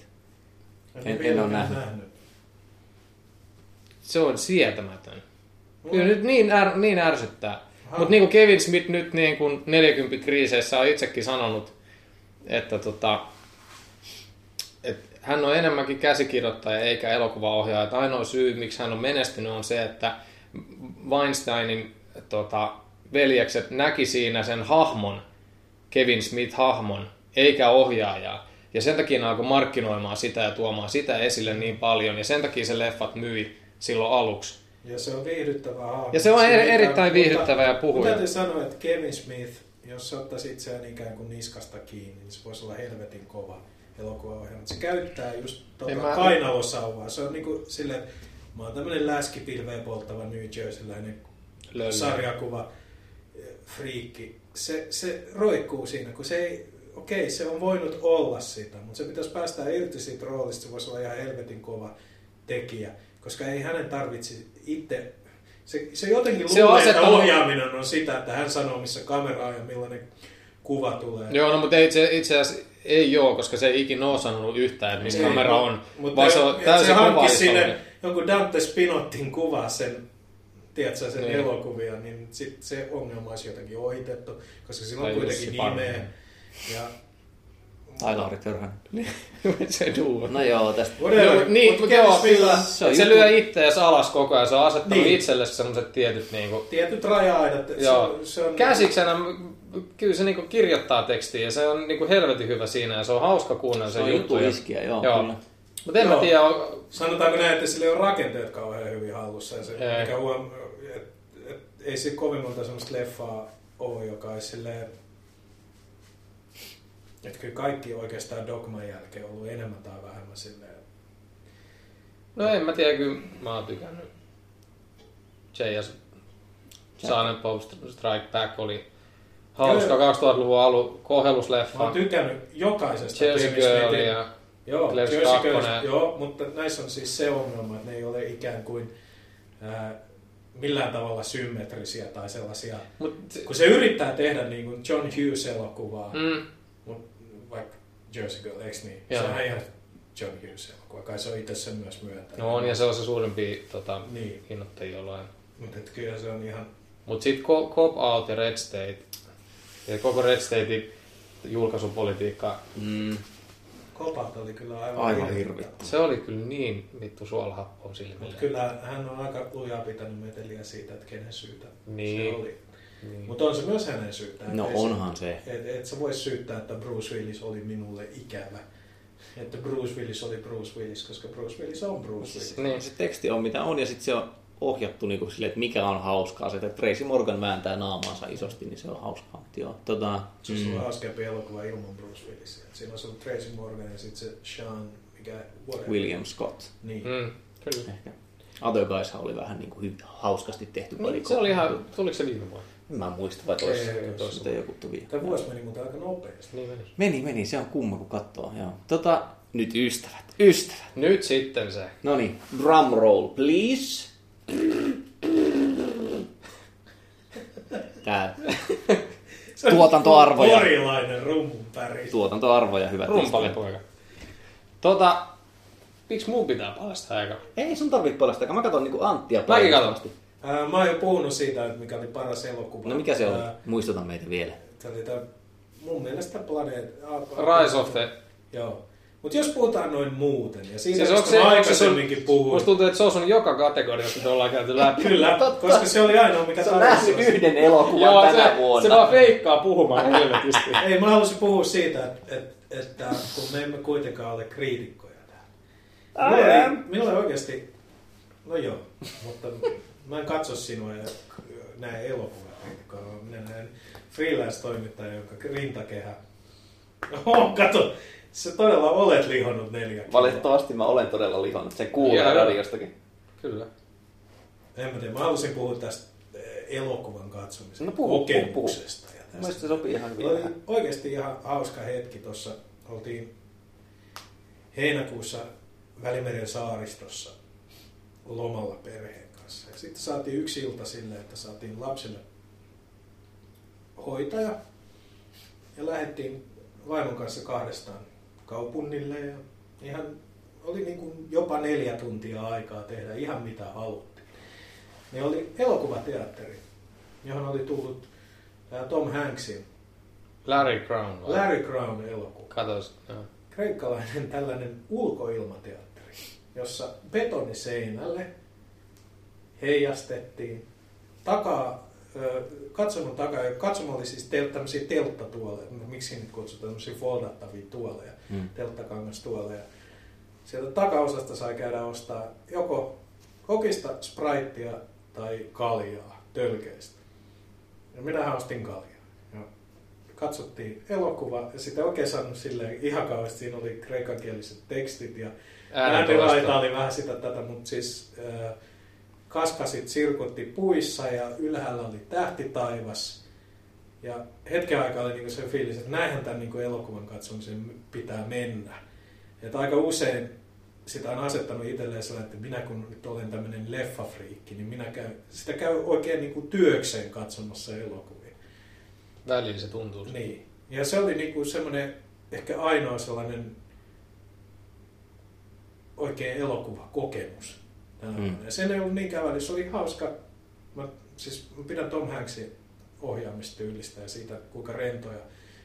S1: En- en
S2: vieläkään
S1: ole nähnyt.
S2: nähnyt.
S3: Se on sietämätön. Kyllä nyt niin, är, niin ärsyttää. Mutta niin kuin Kevin Smith nyt niin kuin 40 kriiseissä on itsekin sanonut, että tota, et hän on enemmänkin käsikirjoittaja eikä elokuvaohjaaja. Että ainoa syy, miksi hän on menestynyt, on se, että Weinsteinin tota, veljekset näki siinä sen hahmon, Kevin Smith-hahmon, eikä ohjaajaa. Ja sen takia ne alkoi markkinoimaan sitä ja tuomaan sitä esille niin paljon. Ja sen takia se leffat myi silloin aluksi.
S2: Ja se on viihdyttävä hahmo.
S3: Ja se on er- erittäin
S2: tar-
S3: viihdyttävä ja puhuja.
S2: Mutta täytyy sanoa, että Kevin Smith, jos sä ottaisi itseään ikään kuin niskasta kiinni, niin se voisi olla helvetin kova elokuvaohjelma. Se käyttää just tuota
S3: mä-
S2: kainalosauvaa. Se on niinku silleen, että mä oon tämmönen läskipilveä polttava New Jerseyläinen
S3: Lölli.
S2: sarjakuva eh, friikki. Se, se roikkuu siinä, kun se ei, okei, se on voinut olla sitä, mutta se pitäisi päästä irti siitä roolista, se voisi olla ihan helvetin kova tekijä, koska ei hänen tarvitsi itse, se, se jotenkin
S3: Se on
S2: luulee, että ohjaaminen on sitä, että hän sanoo, missä kamera on ja millainen kuva tulee.
S3: Joo, no mutta itse, itse asiassa ei joo, koska se ei ikinä ole sanonut yhtään, että missä
S2: Ei,
S3: kamera on.
S2: Mutta
S3: vaan se on
S2: se
S3: täysin
S2: hankki
S3: kuvaallistalouden.
S2: sinne jonkun Dante Spinottin kuva sen tiedätkö, sen
S3: Niin.
S2: elokuvia, niin sit se ongelma olisi jotenkin ohitettu, koska sillä on
S3: Tai
S2: kuitenkin nimeä. Ja
S1: Tai Lauri Törhänen.
S3: se duo.
S1: No joo, tästä.
S2: whatever.
S3: Joo, niin,
S2: Mut
S3: mutta joo, kyllä.
S1: se
S3: Se,
S1: on
S3: se
S1: juttu.
S3: lyö itseäs alas koko ajan. Se on asettanut
S2: Niin.
S3: niin. itselle sellaiset tietyt niinku,
S2: Tietyt raja-aidat. että
S3: Joo.
S2: Se, se on,
S3: käsiksenä, kyllä se niinku kirjoittaa tekstiä ja se on niinku helvetin hyvä siinä ja se on hauska kuunnella
S1: Se
S3: se
S1: on
S3: juttu.
S1: juttu iskiä, joo,
S3: Joo.
S1: kyllä.
S3: Mutta en mä
S2: Joo.
S3: tiedä, on-
S2: Sanotaanko näin, että sillä ei ole rakenteet kauhean hyvin hallussa. Ja se,
S3: Ei.
S2: mikä huom, et, et, ei se kovin monta semmoista leffaa ole, joka olisi silleen... Että kyllä kaikki oikeastaan Dogman jälkeen on ollut enemmän tai vähemmän silleen...
S3: no en mä tiedä, kyllä mä oon tykännyt. J.S. Silent Bob Strike Back oli hauska
S2: Joo, joo.
S3: 2000-luvun alun
S2: Mä oon
S3: kohellusleffa.
S2: tykännyt jokaisesta Kevin
S3: Girl ja
S2: Joo, Jersey Girl, joo, mutta näissä on siis se ongelma, että ne ei ole ikään kuin ää, millään tavalla symmetrisiä tai sellaisia.
S3: Mut,
S2: Kun se yrittää tehdä niin kuin John Hughes-elokuvaa, mm. Jersey Girl, eikö niin?
S3: Joo.
S2: Sehän on ihan John Hughes-elokuva, kai se on itse sen myös myöntänyt.
S3: no on ja se on se suurempi tota,
S2: Niin,
S3: hinnoittajia jollain.
S2: mutta kyllä se on ihan...
S3: Mutta sitten Cop Out ja Red State ja koko Red Statein julkaisupolitiikka,
S1: Mm,
S2: Kopat oli kyllä aivan,
S1: Aivan
S2: hirvittävä.
S1: hirvittävä.
S3: se oli kyllä niin vittu suolahappoa silmille.
S2: Mutta kyllä hän on aika lujaa pitänyt meteliä siitä, että kenen syytä
S3: Niin.
S2: se oli.
S3: Niin.
S2: Mutta on se myös hänen syytään.
S1: no
S2: Ei se-
S1: onhan se.
S2: Et, et sä vois syyttää, että Bruce Willis oli minulle ikävä. Että Bruce Willis oli Bruce Willis, koska Bruce Willis on Bruce Willis.
S3: Niin.
S1: Se teksti on mitä on ja sitten se on ohjattu niinku silleen, että mikä on hauskaa. Se, että Tracy Morgan vääntää naamaansa isosti, niin se on hauskaa. Joo, tota,
S2: Se olisi
S1: mm,
S2: hauskempi elokuva ilman Bruce Willisia. Et Siinä ollut Tracy Morgan ja sitten se Sean, mikä... whatever.
S1: William Scott.
S2: Niin.
S3: Mm, kyllä.
S1: Ehkä. Other Guys oli vähän niinku hy- hauskasti tehty
S3: Niin, se oli ihan, tuliko se viime vuonna?
S1: Mä en muista, vai
S2: Ei,
S1: toissa,
S2: ei,
S1: toissa sitten joku tuvi.
S2: Tämä vuosi meni muuten aika nopeasti.
S3: Niin meni.
S1: Meni, meni, se on kumma kun katsoo. Joo. Tota, nyt ystävät, ystävät.
S3: Nyt sitten se.
S1: No niin, drum roll please. Tää Tuotantoarvoja.
S2: Porilainen rummun päri.
S1: tuotantoarvoja hyvät ystävät.
S3: Rumpalipoika. Tota, miksi mun pitää paljastaa aika?
S1: Ei sun tarvitse paljastaa, mä katson niinku Anttia
S3: Mäkin
S1: paljastamasti.
S2: Ää, mä oon jo puhunut siitä, että mikä oli paras elokuva.
S1: No mikä se oli? Muistuta meitä vielä.
S2: Se oli tää, mun mielestä Planet...
S3: Rise of the...
S2: Joo. Mutta jos puhutaan noin muuten, ja siitä
S3: Siis onko se,
S2: aikaisemminkin puhuin.
S3: musta tuntuu, että se on sun joka kategoriassa, mitä ollaan käyty läpi.
S2: Kyllä, koska se oli ainoa, mikä
S1: Se on nähnyt yhden elokuvan
S3: Joo,
S1: tänä
S3: se,
S1: vuonna.
S3: se vaan feikkaa puhumaan helvetisti.
S2: Ei, mä halusin puhua siitä, että, että, että kun me emme kuitenkaan ole kriitikkoja täällä. Minulla ei, minulla ei oikeasti, no joo, mutta mä en katso sinua ja näe vaan minä näen freelance-toimittaja, jonka rintakehä... Oh, kato, sä todella olet lihonnut neljä kiloa.
S1: Valitettavasti mä olen todella lihonnut. Se kuulee
S3: Joo.
S1: radiostakin.
S3: Kyllä.
S2: En mä tiedä, mä halusin puhua tästä eh, elokuvan katsomisen
S1: No puhu,
S2: kokemuksesta. Ja tästä.
S1: Se sopii ihan hyvin.
S2: Oli oikeasti ihan hauska hetki tuossa. Oltiin heinäkuussa Välimeren saaristossa lomalla perheen kanssa. Ja sitten saatiin yksi ilta sille, että saatiin lapsille hoitaja. Ja lähdettiin vaimon kanssa kahdestaan kaupungille. Ja ihan oli niin kuin jopa neljä tuntia aikaa tehdä ihan mitä haluttiin. Ne oli elokuvateatteri, johon oli tullut Tom Hanksin
S3: Larry Crown vai?
S2: Larry Crown elokuva.
S3: Katos, joo.
S2: Kreikkalainen tällainen ulkoilmateatteri, jossa betoniseinälle heijastettiin takaa, katsomon takaa, katsomo oli siis tel, tämmöisiä telttatuoleja, miksi niitä kutsutaan, tämmöisiä foldattavia tuoleja,
S1: Mm.
S2: telttakangastuoleja. Sieltä takaosasta sai käydä ostaa joko kokista, spraittia tai kaljaa tölkeistä. Ja minähän ostin kaljaa. Ja katsottiin elokuva ja sitten oikein saanut silleen ihan kauheasti, siinä oli kreikankieliset tekstit ja äänenlaita oli vähän sitä tätä, mutta siis äh, kaskasit sirkutti puissa ja ylhäällä oli tähtitaivas. Ja hetken aikaa oli niinku se fiilis, että näinhän tämän niinku elokuvan katsomisen pitää mennä. Että aika usein sitä on asettanut itselleen sellainen, että minä kun nyt olen tämmöinen leffafriikki, niin minä käyn, sitä käy oikein niinku työkseen katsomassa elokuvia.
S3: Välillä se tuntuu.
S2: Niin. Ja se oli niinku semmoinen ehkä ainoa sellainen oikein elokuvakokemus.
S1: Mm.
S2: Ja sen ei ollut niin käväli, se oli hauska. Mä, siis mä pidän Tom Hanksin ohjaamistyylistä ja siitä, kuinka rentoja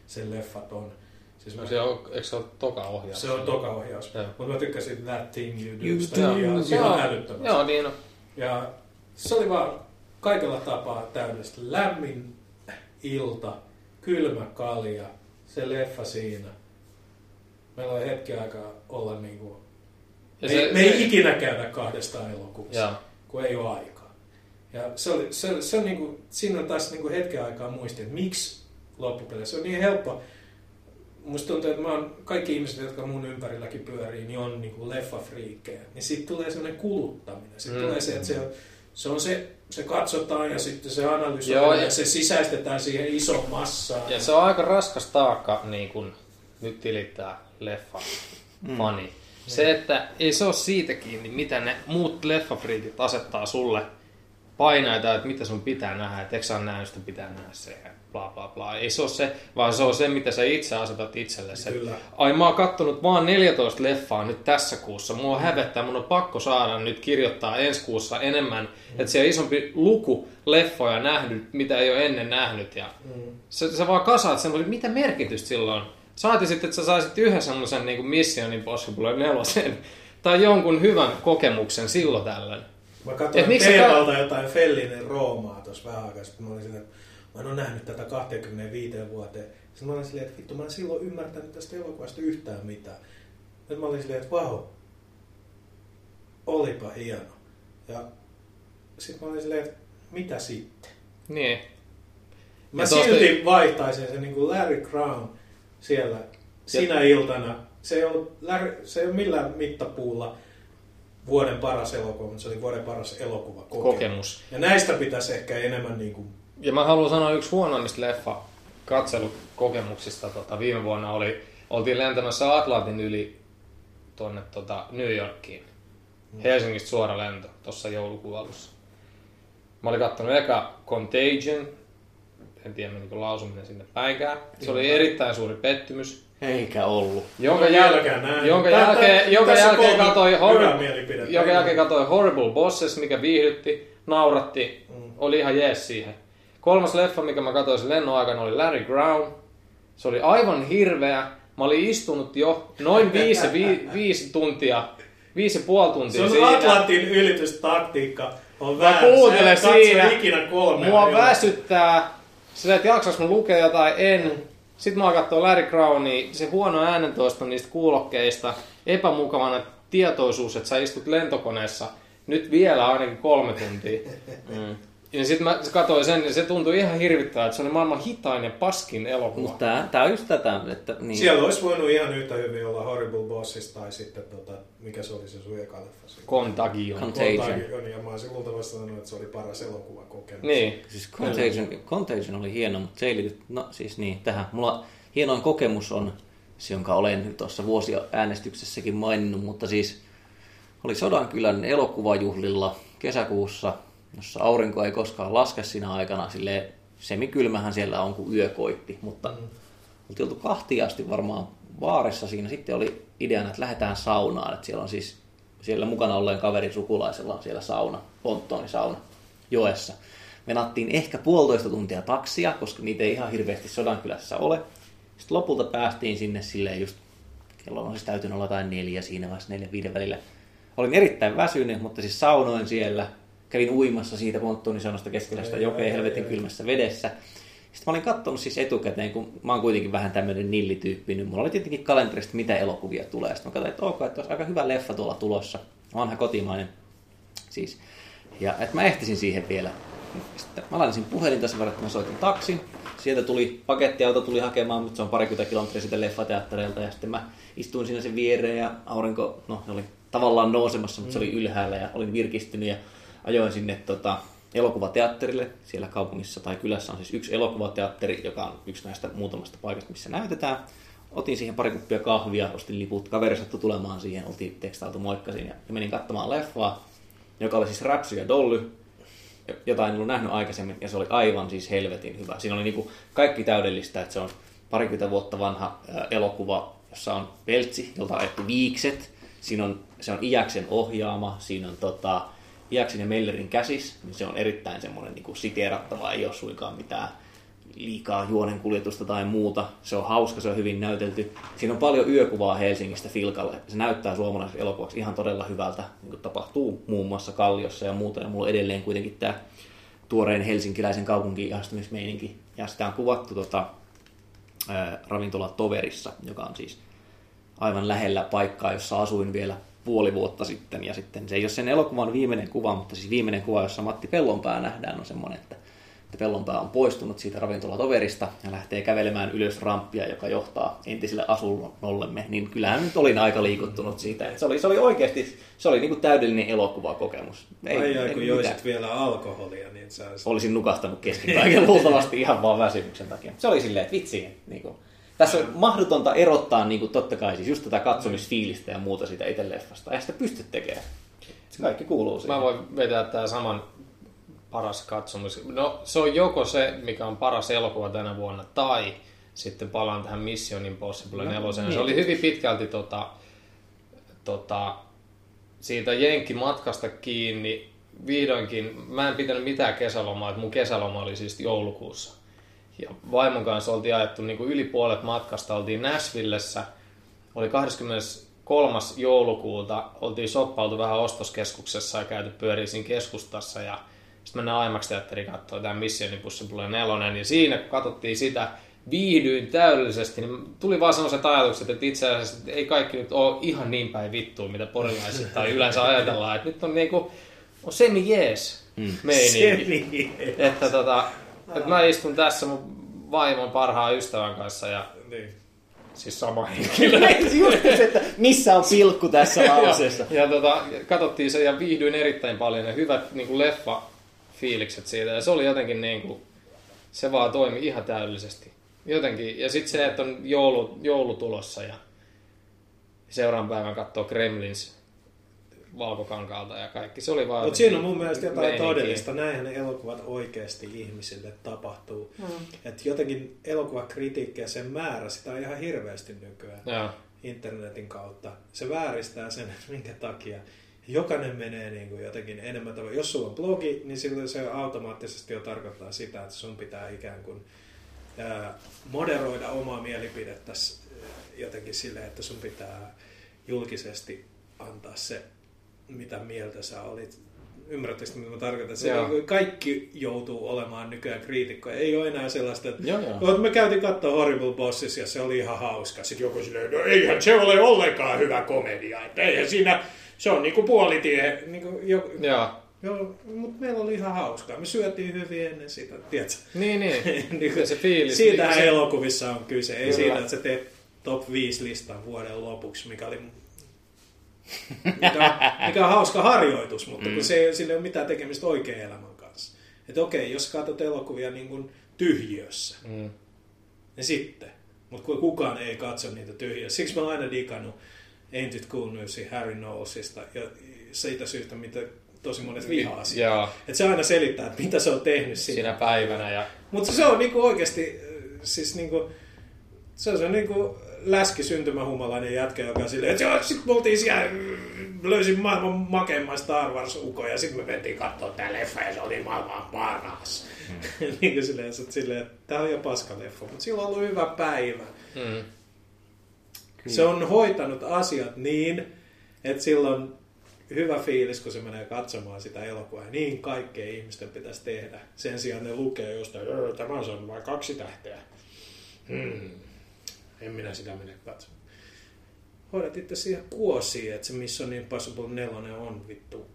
S2: sen leffat on. Siis
S3: No
S2: mä,
S3: se on, eikö se ole toka ohjaus?
S2: se on toka ohjaus. Mutta mä tykkäsin That Thing You Do.
S1: You do.
S2: ihan,
S3: Se
S2: ihan
S3: on-
S2: älyttömästi.
S3: Joo, niin on.
S2: Ja se oli vaan kaikella tapaa täydellistä. Lämmin ilta, kylmä kalja, se leffa siinä. Meillä oli hetki aikaa olla niin kuin...
S3: Ja
S2: me,
S3: se-
S2: me ei
S3: se-
S2: ikinä käydä kahdestaan elokuvassa,
S3: Joo.
S2: kun ei ole aikaa. Ja se oli, se, se on niin kuin, siinä on taas niin kuin hetken aikaa muisti, että miksi loppupeleissä. Se on niin helppo. Musta tuntuu, että mä oon, kaikki ihmiset, jotka mun ympärilläkin pyörii, niin on niin kuin leffafriikkejä. Niin siitä tulee sellainen kuluttaminen. Sitten
S3: Mm.
S2: tulee se, että se on, se on se, se katsotaan ja sitten se analysoidaan
S3: Joo,
S2: ja,
S3: ja-
S2: se sisäistetään siihen isoon massaan.
S3: Ja se on aika raskas taakka niin kun nyt tilittää leffa
S1: Mm.
S3: fani. Se, että ei se ole siitä kiinni, mitä ne muut leffafriikit asettaa sulle painaita, että mitä sun pitää nähdä, että eikö sä ole nähnyt sitä, pitää nähdä se ja bla bla bla. Ei se ole se, vaan se on se, mitä sä itse asetat itsellesi.
S2: Kyllä.
S3: Ai mä oon kattonut vaan 14 leffaa nyt tässä kuussa, mua hävettää, mun on pakko saada nyt kirjoittaa ensi kuussa enemmän, että se on isompi luku leffoja nähnyt, mitä ei ole ennen nähnyt. Ja
S2: Mm.
S3: sä, sä vaan kasaat semmoisen, mitä merkitystä sillä on. Saati sitten, että sä saisit yhden semmoisen niin Mission Impossible nelosen tai jonkun hyvän kokemuksen silloin tällöin.
S2: Mä katsoin
S3: miksi sä
S2: Teemalta jotain Fellinen Roomaa tuossa vähän aikaa sitten. Mä olin silleen, että mä en ole nähnyt tätä 25 vuoteen. Sitten mä olin silleen, että vittu mä en silloin ymmärtänyt tästä elokuvasta yhtään mitään. Nyt mä olin silleen, että vau, olipa hieno. Ja sitten mä olin silleen, että mitä sitten?
S3: Niin.
S2: Mä
S3: Ja tosta-
S2: silti vaihtaisin sen niin kuin Larry Crown siellä sinä iltana. Se ei, ollut Larry, se ei ole millään mittapuulla vuoden paras elokuva, mutta se oli vuoden paras elokuva
S3: Kokemus.
S2: Ja näistä pitäisi ehkä enemmän niin kuin,
S3: Ja mä haluan sanoa yksi huonoimmista leffa katselukokemuksista. Tota, viime vuonna oli, oltiin lentämässä Atlantin yli tonne tota, New Yorkiin. Helsingistä suora lento tuossa joulukuun alussa. Mä olin kattonut eka Contagion. En tiedä menikö lausuminen sinne päinkään. Se oli erittäin suuri pettymys.
S1: Eikä ollut.
S3: Jonka, jäl... jonka
S2: Tää-
S3: jälkeen,
S2: tää-
S3: jonka jälkeen
S2: hyvää
S3: Horrible, jonka jälkeen katoi Horrible Bosses, mikä viihdytti, nauratti,
S2: Mm.
S3: oli ihan jees siihen. Kolmas leffa, mikä mä katsoin sen lennon aikana, oli Larry Brown. Se oli aivan hirveä. Mä olin istunut jo noin viisi, vi, viisi tuntia, viisi ja puoli tuntia
S2: Sun
S3: siinä.
S2: Atlantin ylitystaktiikka on
S3: Mä kuuntelen siinä.
S2: ikinä kolme.
S3: Mua väsyttää. Sillä, että jaksaks mä lukea jotain, en. Sitten mä katsoin Larry Crownia, se huono äänentoisto niistä kuulokkeista, epämukavana tietoisuus, että sä istut lentokoneessa nyt vielä ainakin kolme tuntia.
S1: Mm.
S3: Ja sitten mä katsoin sen, ja se tuntui ihan hirvittävää, että se oli maailman hitain ja paskin elokuva.
S1: Mutta tää, tää on just tätä, että niin.
S2: Siellä olisi voinut ihan yhtä hyvin olla Horrible Bosses tai sitten, tota, mikä se oli se sun eka leffa?
S3: Contagion.
S1: Contagion.
S2: Contagion, ja mä olisin luultavasti sanonut, että se oli paras elokuvakokemus.
S3: Niin.
S1: Siis Contagion, Contagion oli hieno, mutta se ei liity, no siis niin, tähän. Mulla hienoin kokemus on se, jonka olen nyt tuossa vuosiäänestyksessäkin maininnut, mutta siis oli Sodankylän elokuvajuhlilla kesäkuussa, jossa aurinko ei koskaan laske siinä aikana, silleen semikylmähän siellä on, kun yö koitti, mutta mm. oltiin oltu kahtia asti varmaan vaarissa siinä. Sitten oli ideana, että lähdetään saunaan, että siellä on siis siellä mukana olleen kaverin sukulaisella on siellä sauna, ponttonisauna joessa. Venattiin ehkä puolitoista tuntia taksia, koska niitä ei ihan hirveästi Sodankylässä ole. Sitten lopulta päästiin sinne silleen just, kello on siis täytynyt olla jotain neljä siinä vaiheessa, neljä viiden välillä. Olin erittäin väsynyt, mutta siis saunoin siellä. Kävin uimassa siitä ponttuunisaunasta keskellä sitä jokea helvetin kylmässä vedessä. Sitten mä olin katsonut siis etukäteen, kun mä oon kuitenkin vähän tämmöinen nillityyppi, niin mulla oli tietenkin kalenterista, mitä elokuvia tulee. Sitten mä katsoin, että ok, että olisi aika hyvä leffa tuolla tulossa. Vanha kotimainen. Siis. Ja että mä ehtisin siihen vielä. Sitten mä lainasin puhelin tässä varten, että mä soitin taksin. Sieltä tuli pakettiauto tuli hakemaan, mutta se on parikymmentä kilometriä siitä leffateattereilta. Ja sitten mä istuin siinä sen viereen ja aurinko, no se oli tavallaan nousemassa, mutta se oli ylhäällä ja olin virkistynyt ja ajoin sinne tota, elokuvateatterille. Siellä kaupungissa tai kylässä on siis yksi elokuvateatteri, joka on yksi näistä muutamasta paikasta, missä näytetään. Otin siihen pari kuppia kahvia, ostin liput, kaveri sattui tulemaan siihen, oltiin tekstailtu moikkasin ja menin katsomaan leffaa, joka oli siis Räpsy ja Dolly, jota en ollut nähnyt aikaisemmin, ja se oli aivan siis helvetin hyvä. Siinä oli niinku kaikki täydellistä, että se on parikymmentä vuotta vanha elokuva, jossa on peltsi, jolta on viikset. Siinä on, se on Iäksen ohjaama, siinä on tota, Iäksen ja Mellerin käsis, niin se on erittäin semmoinen niin siteerattava, ei ole suinkaan mitään liikaa juonenkuljetusta tai muuta. Se on hauska, se on hyvin näytelty. Siinä on paljon yökuvaa Helsingistä Filkalle. Se näyttää suomalaisessa elokuvaksi ihan todella hyvältä, niin kuin tapahtuu muun muassa Kalliossa ja muuta. Ja mulla edelleen kuitenkin tämä tuoreen helsinkiläisen kaupunkiin ihastumismeininki. Ja sitä on kuvattu tota, ää, ravintola Toverissa, joka on siis aivan lähellä paikkaa, jossa asuin vielä puoli vuotta sitten. Ja sitten se ei ole sen elokuvan viimeinen kuva, mutta siis viimeinen kuva, jossa Matti Pellonpää nähdään, on semmoinen, että että Pellonpää on poistunut siitä ravintolatoverista ja lähtee kävelemään ylös ramppia, joka johtaa entiselle asunnollemme, niin kyllähän nyt olin aika liikuttunut siitä. Että se, oli, se oli oikeasti se oli niinku täydellinen elokuvakokemus.
S2: Ei, ai, ai, kun
S1: mitään.
S2: joisit vielä alkoholia, niin sä
S1: Olisin nukahtanut kesken kaiken luultavasti ihan vaan väsymyksen takia. Se oli silleen, että vitsi, niin kuin, tässä on mahdotonta erottaa niin kuin, totta kai siis just tätä katsomisfiilistä ja muuta siitä itse leffasta. Ei sitä pysty tekemään. Se kaikki kuuluu siihen.
S3: Mä voin vetää tää saman paras katsomus. No se on joko se, mikä on paras elokuva tänä vuonna, tai sitten palaan tähän Mission Impossible
S1: No,
S3: 4. Se
S1: niin.
S3: oli hyvin pitkälti tota, tota, siitä Jenkki-matkasta kiinni. Vihdoinkin, mä en pitänyt mitään kesälomaa, että mun kesäloma oli siis joulukuussa. Ja vaimon kanssa oltiin ajettu niin kuin yli puolet matkasta, oltiin Nashvillessä, oli 23. joulukuuta, oltiin soppautu vähän ostoskeskuksessa ja käyty pyöriä siinä keskustassa. Ja sitten mennään IMAX Teatteriin katsoa tämä Mission Impossible 4, ja siinä kun katsottiin sitä, viihdyin täydellisesti, niin tuli vaan sellaiset ajatukset, että itse asiassa että ei kaikki nyt ole ihan niin päin vittua, mitä porilaiset tai yleensä ajatellaan, että nyt on niinku, on semi jees meininki. Että tota, että mä istun tässä mun vaimon parhaan ystävän kanssa ja
S2: Niin.
S3: siis sama henkilö.
S1: Just se, että missä on pilkku tässä lauseessa.
S3: Ja, ja tota, katsottiin se ja viihdyin erittäin paljon ja hyvät niin kuin leffa fiilikset siitä. Ja se oli jotenkin niin kuin, se vaan toimi ihan täydellisesti. Jotenkin. Ja sitten se, että on joulu, joulu tulossa ja seuraavan päivän katsoo Gremlins valkokankaalta ja kaikki. Se oli vaan
S2: Mutta siinä on mun mielestä jotain
S3: meininkiä.
S2: todellista. Näinhän ne elokuvat oikeasti ihmisille tapahtuu. Mm. Että jotenkin elokuvakritiikkiä, sen määrä, sitä on ihan hirveästi nykyään
S3: Joo.
S2: internetin kautta. Se vääristää sen, että minkä takia. Jokainen menee niin kuin jotenkin enemmän tavalla. Jos sulla on blogi, niin silloin se automaattisesti jo tarkoittaa sitä, että sun pitää ikään kuin ää, moderoida omaa mielipidettä jotenkin silleen, että sun pitää julkisesti antaa se, mitä mieltä sä olit. Ymmärrättekö, mitä mä tarkoitan? Se,
S3: Joo.
S2: niin kuin kaikki joutuu olemaan nykyään kriitikkoja. Ei ole enää sellaista, että
S3: Joo, joo.
S2: Me käytiin katsoa Horrible Bosses ja se oli ihan hauska. Sitten joku silleen, no eihän se ole ollenkaan hyvä komedia. Että eihän siinä, se on niinku puolitie. Niinku, jo,
S3: Joo.
S2: joo, mutta meillä oli ihan hauskaa. Me syötiin hyvin ennen sitä, tiedätkö?
S3: Niin, niin.
S2: Niin
S3: se fiilis.
S2: Siitähän
S3: se,
S2: elokuvissa on kyse. Ei
S3: Kyllä.
S2: siitä, että sä teet top 5 listan vuoden lopuksi, mikä oli mikä, mikä on hauska harjoitus, mutta kun se ei, sillä ei ole mitään tekemistä oikean elämän kanssa. Että okei, jos katsot elokuvia niin kuin tyhjiössä,
S3: Mm.
S2: niin sitten. Mutta kun kukaan ei katso niitä tyhjiössä. Siksi mä oon aina digannut Ain't Cool Newsin Harry Knowlesista ja siitä syystä, mitä tosi monet vihaa sitä. Että se aina selittää, että mitä se on tehnyt siinä.
S3: Siinä päivänä ja
S2: Mutta se on niinku oikeasti, siis niinku, se on se niinku läski syntymähumalainen jätkä, joka on silleen, että joo, sit me oltiin siellä, löysin maailman makeimman Star Wars uko ja sitten me mentiin katsoa tää leffa ja se oli maailman paras. Mm. niin kuin silleen, että silleen, että tää on jo paska leffa, mutta sillä on ollut hyvä päivä.
S3: Mm.
S2: Se on hoitanut asiat niin, että silloin hyvä fiilis, kun se menee katsomaan sitä elokuvaa. Ja niin kaikkea ihmisten pitäisi tehdä. Sen sijaan ne lukee jostain, "Öö, tämä on vain kaksi tähteä. Hmm. En minä sitä mene katsomaan. Hoidat itse siihen kuosiin, että se Mission Impossible 4 on vittu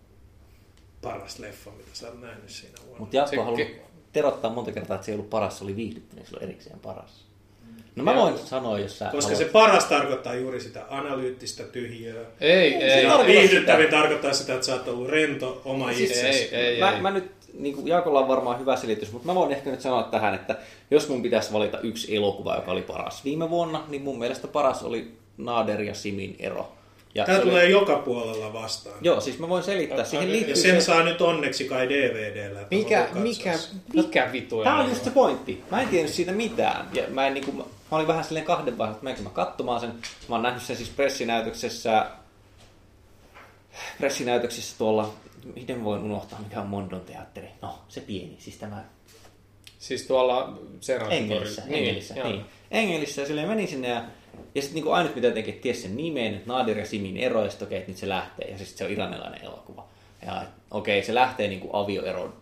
S2: paras leffa, mitä sä oot nähnyt siinä vuonna.
S1: Mutta Jaakko
S3: Se- ke-
S1: terottaa monta kertaa, että se ei ollut paras, se oli viihdyttävä, se oli erikseen paras. No mä voin sanoa, jos sä
S2: Koska se
S1: haluat-
S2: paras tarkoittaa juuri sitä analyyttistä tyhjöä.
S3: Ei, ei,
S1: tarkoita
S2: Viihdyttävin
S1: sitä.
S2: tarkoittaa sitä, että sä oot ollut rento, oma
S3: Siis
S2: itsesi.
S3: ei, ei,
S1: mä,
S3: ei.
S1: mä nyt, niin kuin Jaakolla on varmaan hyvä selitys, mutta mä voin ehkä nyt sanoa tähän, että jos mun pitäisi valita yksi elokuva, joka oli paras viime vuonna, niin mun mielestä paras oli Nader ja Simin ero. Ja
S2: Tämä
S1: se oli-
S2: tulee joka puolella vastaan.
S1: Joo, siis mä voin selittää. Siihen
S2: Ja
S1: liittyy
S2: sen
S1: se...
S2: saa nyt onneksi kai DVDllä.
S3: Mikä, mikä, mikä vitu
S1: Tämä on just se pointti. Mä en tiennyt siitä mitään. Ja mä, en, niin kuin, mä olin vähän silleen kahden vaiheessa, että menenkö mä katsomaan sen. Mä oon nähnyt sen siis pressinäytöksessä, pressinäytöksessä tuolla, miten voin unohtaa, mikä on Mondon teatteri. No, se pieni, siis tämä
S3: Siis tuolla Serran
S1: Engelissä,
S3: torilla.
S1: Engelissä,
S3: joo.
S1: niin. Engelissä ja silleen menin sinne ja, ja sitten niinku ainut mitä teki, että sen nimen, että Nadir ja Simin ero, ja sitten okei, että nyt se lähtee, ja siis se on iranilainen elokuva. Ja okei, se lähtee niinku avioeron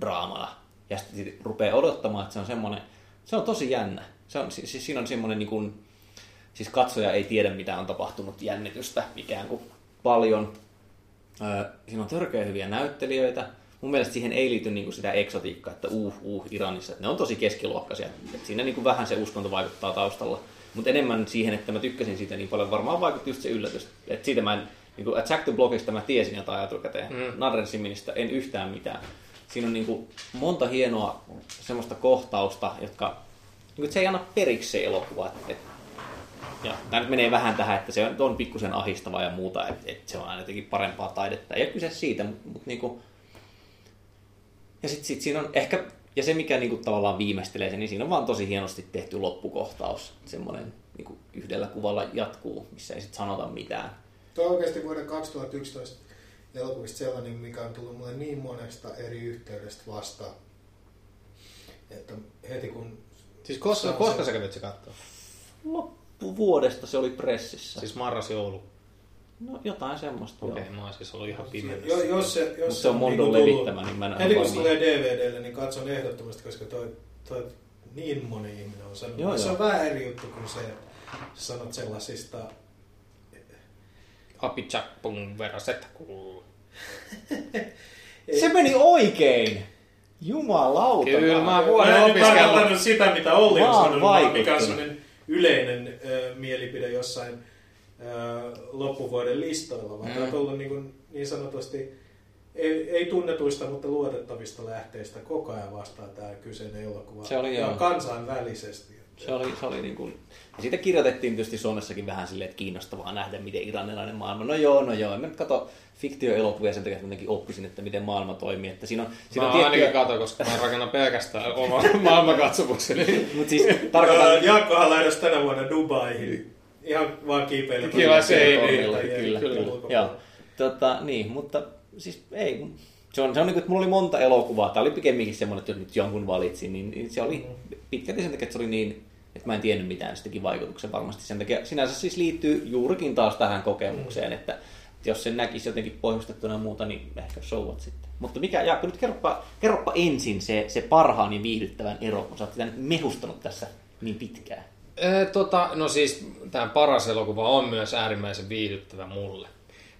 S1: draamana, ja sitten sit rupeaa odottamaan, että se on semmoinen, se on tosi jännä. Se on, siis, siis siinä on semmoinen niinku, siis katsoja ei tiedä mitä on tapahtunut jännitystä ikään kuin paljon. Öö, siinä on törkeä hyviä näyttelijöitä. Mun mielestä siihen ei liity niinku sitä eksotiikkaa, että uh, uh, Iranissa. Että ne on tosi keskiluokkaisia. Et siinä niinku vähän se uskonto vaikuttaa taustalla. Mutta enemmän siihen, että mä tykkäsin siitä niin paljon, varmaan vaikutti just se yllätys. Että siitä mä en, niinku Attack the Blockista mä tiesin jotain etukäteen. Mm. Narren Siministä en yhtään mitään. Siinä on niinku monta hienoa semmoista kohtausta, jotka niinku, se ei anna periksi se elokuva. Et, et ja tämä nyt menee vähän tähän, että se on, on pikkusen ahistava ja muuta, että, että se on aina jotenkin parempaa taidetta. Ei ole kyse siitä, mutta, mutta niinku... Ja sitten sit siinä on ehkä, ja se mikä niinku tavallaan viimeistelee sen, niin siinä on vaan tosi hienosti tehty loppukohtaus. Semmoinen niinku yhdellä kuvalla jatkuu, missä ei sitten sanota mitään.
S5: Tuo on oikeasti vuoden 2011 elokuvista sellainen, mikä on tullut mulle niin monesta eri yhteydestä vastaan. Että heti kun...
S3: Siis koska, koska
S5: sen-
S3: sä kävit se katsoa?
S1: Loppuvuodesta se oli pressissä.
S3: Siis marras joulu.
S1: No jotain semmoista,
S3: Okei,
S1: joo.
S3: mä oon siis ollut ihan pimeässä.
S2: Jo, jos se, jos
S1: se on Mondon
S2: niinku tullut-
S1: levittämä, niin mä en ole
S2: Heti kun se tulee DVDlle, niin katson ehdottomasti, koska toi, toi niin moni ihminen on sanonut.
S1: Joo,
S2: se
S1: joo.
S2: on vähän eri juttu kuin se, sä sanot sellaisista...
S3: Apichakpung veraset kuuluu.
S1: Se meni oikein! Jumalauta.
S3: Kyllä, mä
S2: Mä
S3: vuoden
S2: en
S3: opiskellut.
S2: tarkoittanut sitä, mitä Olli
S1: Mä
S2: on
S1: oon
S2: sanonut, vaan mikä on yleinen ö, mielipide jossain ö, loppuvuoden listoilla, vaan
S1: Mm.
S2: mm. on tullut niin, kuin, niin sanotusti ei, ei tunnetuista, mutta luotettavista lähteistä koko ajan vastaan tämä kyseinen elokuva.
S1: Se oli
S2: ja
S1: joo.
S2: kansainvälisesti.
S1: Se oli, se oli niin kuin... Ja siitä kirjoitettiin tietysti Suomessakin vähän silleen, että kiinnostavaa nähdä, miten iranilainen maailma... No joo, no joo. En mä nyt kato fiktioelokuvia sen takia, että jotenkin oppisin, että miten maailma toimii. Että siinä on, siinä
S3: Mä
S1: on
S3: ainakin kato, koska mä rakennan pelkästään oman maailmankatsomukseni.
S1: Mutta siis
S2: Öö,
S1: tarkoitan...
S2: Jaakkohan lähdössä tänä vuonna Dubaihin. Ihan vaan kiipeillä.
S3: Kyllä se ei,
S2: niin,
S1: kyllä,
S2: kyllä.
S1: kyllä. Joo. Tota, niin, mutta siis ei. Se on, se on niin kuin, että mulla oli monta elokuvaa. Tämä oli pikemminkin semmoinen, että jos nyt jonkun valitsin, niin, niin se oli pitkälti sen takia, että se oli niin, että mä en tiennyt mitään, se teki vaikutuksen varmasti sen takia. Sinänsä siis liittyy juurikin taas tähän kokemukseen, että jos sen näkisi jotenkin pohjustettuna ja muuta, niin ehkä so what sitten. Mutta mikä, Jaakko, nyt kerropa, kerropa ensin se, se parhaan ja viihdyttävän ero, kun sä oot sitä nyt mehustanut tässä niin pitkään.
S3: Ee, tota, no siis tämä paras elokuva on myös äärimmäisen viihdyttävä mulle.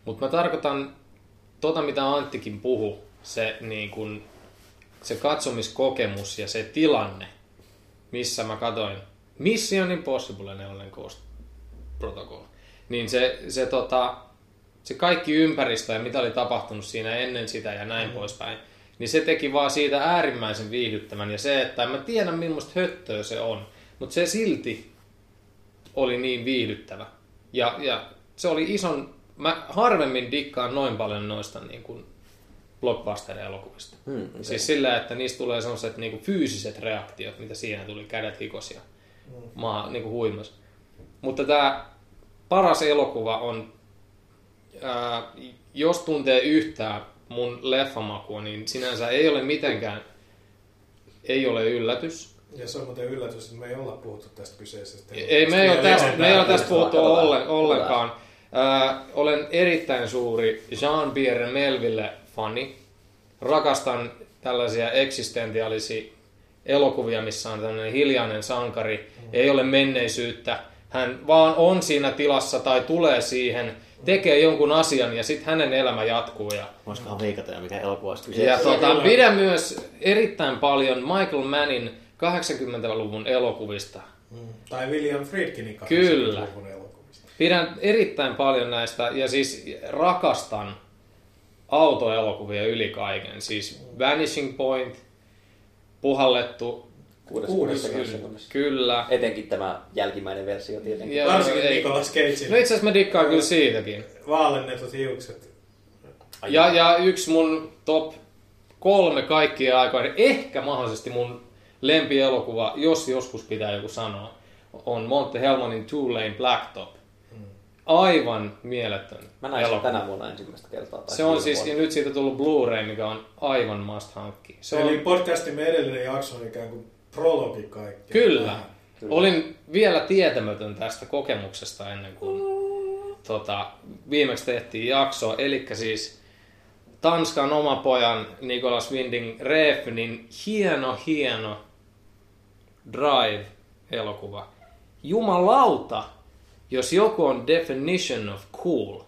S3: Mutta mä tarkoitan tota, mitä Anttikin puhu, se, niin kun, se katsomiskokemus ja se tilanne, missä mä katoin Mission Impossible Neonen Ghost Protocol. Niin se, se, tota, se kaikki ympäristö ja mitä oli tapahtunut siinä ennen sitä ja näin mm. poispäin, niin se teki vaan siitä äärimmäisen viihdyttävän. Ja se, että en mä tiedä millaista höttöä se on, mutta se silti oli niin viihdyttävä. Ja, ja se oli ison, mä harvemmin dikkaan noin paljon noista niin kuin blockbuster-elokuvista.
S1: Hmm, okay.
S3: Siis sillä, että niistä tulee sellaiset niin kuin fyysiset reaktiot, mitä siinä tuli, kädet hikosia, maa niin kuin huimas. Mutta tämä paras elokuva on, ää, jos tuntee yhtään mun leffamakua, niin sinänsä ei ole mitenkään, ei ole yllätys.
S2: Ja se on muuten yllätys, että me ei olla puhuttu tästä kyseisestä.
S3: Ei me ei ole tästä, me ei ole tästä puhuttu
S1: Katsotaan.
S3: ollen, ollenkaan. Ää, olen erittäin suuri Jean-Pierre Melville-fani. Rakastan tällaisia eksistentiaalisia elokuvia, missä on tämmöinen hiljainen sankari. Ei ole menneisyyttä. Hän vaan on siinä tilassa tai tulee siihen, tekee jonkun asian ja sitten hänen elämä jatkuu. Ja
S1: Voisikohan veikata jo, mikä elokuva olisi
S3: ja
S1: kyseessä?
S3: tuota, pidän myös erittäin paljon Michael Mannin 80-luvun elokuvista.
S2: Mm. Tai William Friedkinin
S3: Kyllä.
S2: 80-luvun elokuvista.
S3: Pidän erittäin paljon näistä ja siis rakastan autoelokuvia yli kaiken. Siis Vanishing Point, Puhallettu,
S1: Kuudes,
S2: Kuudes
S1: kuudes
S2: kyllä.
S1: sekunnissa.
S3: kyllä.
S1: Etenkin tämä jälkimmäinen versio tietenkin.
S3: Ja,
S2: Varsinkin
S3: ei-
S2: Nicolas Cagein
S3: No itse asiassa mä dikkaan kyllä siitäkin.
S2: vaalennetut hiukset.
S3: Ja, ja yksi mun top kolme kaikkia aikoina, ehkä mahdollisesti mun lempielokuva, jos joskus pitää joku sanoa, on Monte Helmonin Two Lane Blacktop. Aivan mieletön
S1: Mä näin sen
S3: elokuva.
S1: tänä vuonna ensimmäistä kertaa. tai
S3: Se on siis,
S1: vuonna.
S3: ja nyt siitä tullut Blu-ray, mikä on aivan must hankki. Se
S2: Eli
S3: on,
S2: podcastimme edellinen jakso on ikään kuin prologi kaikki.
S3: kyllä. Olin vielä tietämätön tästä kokemuksesta ennen kuin tota, viimeksi tehtiin jakso. Eli siis Tanskan oma pojan Nicolas Winding Refnin hieno, hieno Drive-elokuva. Jumalauta, jos joku on definition of cool,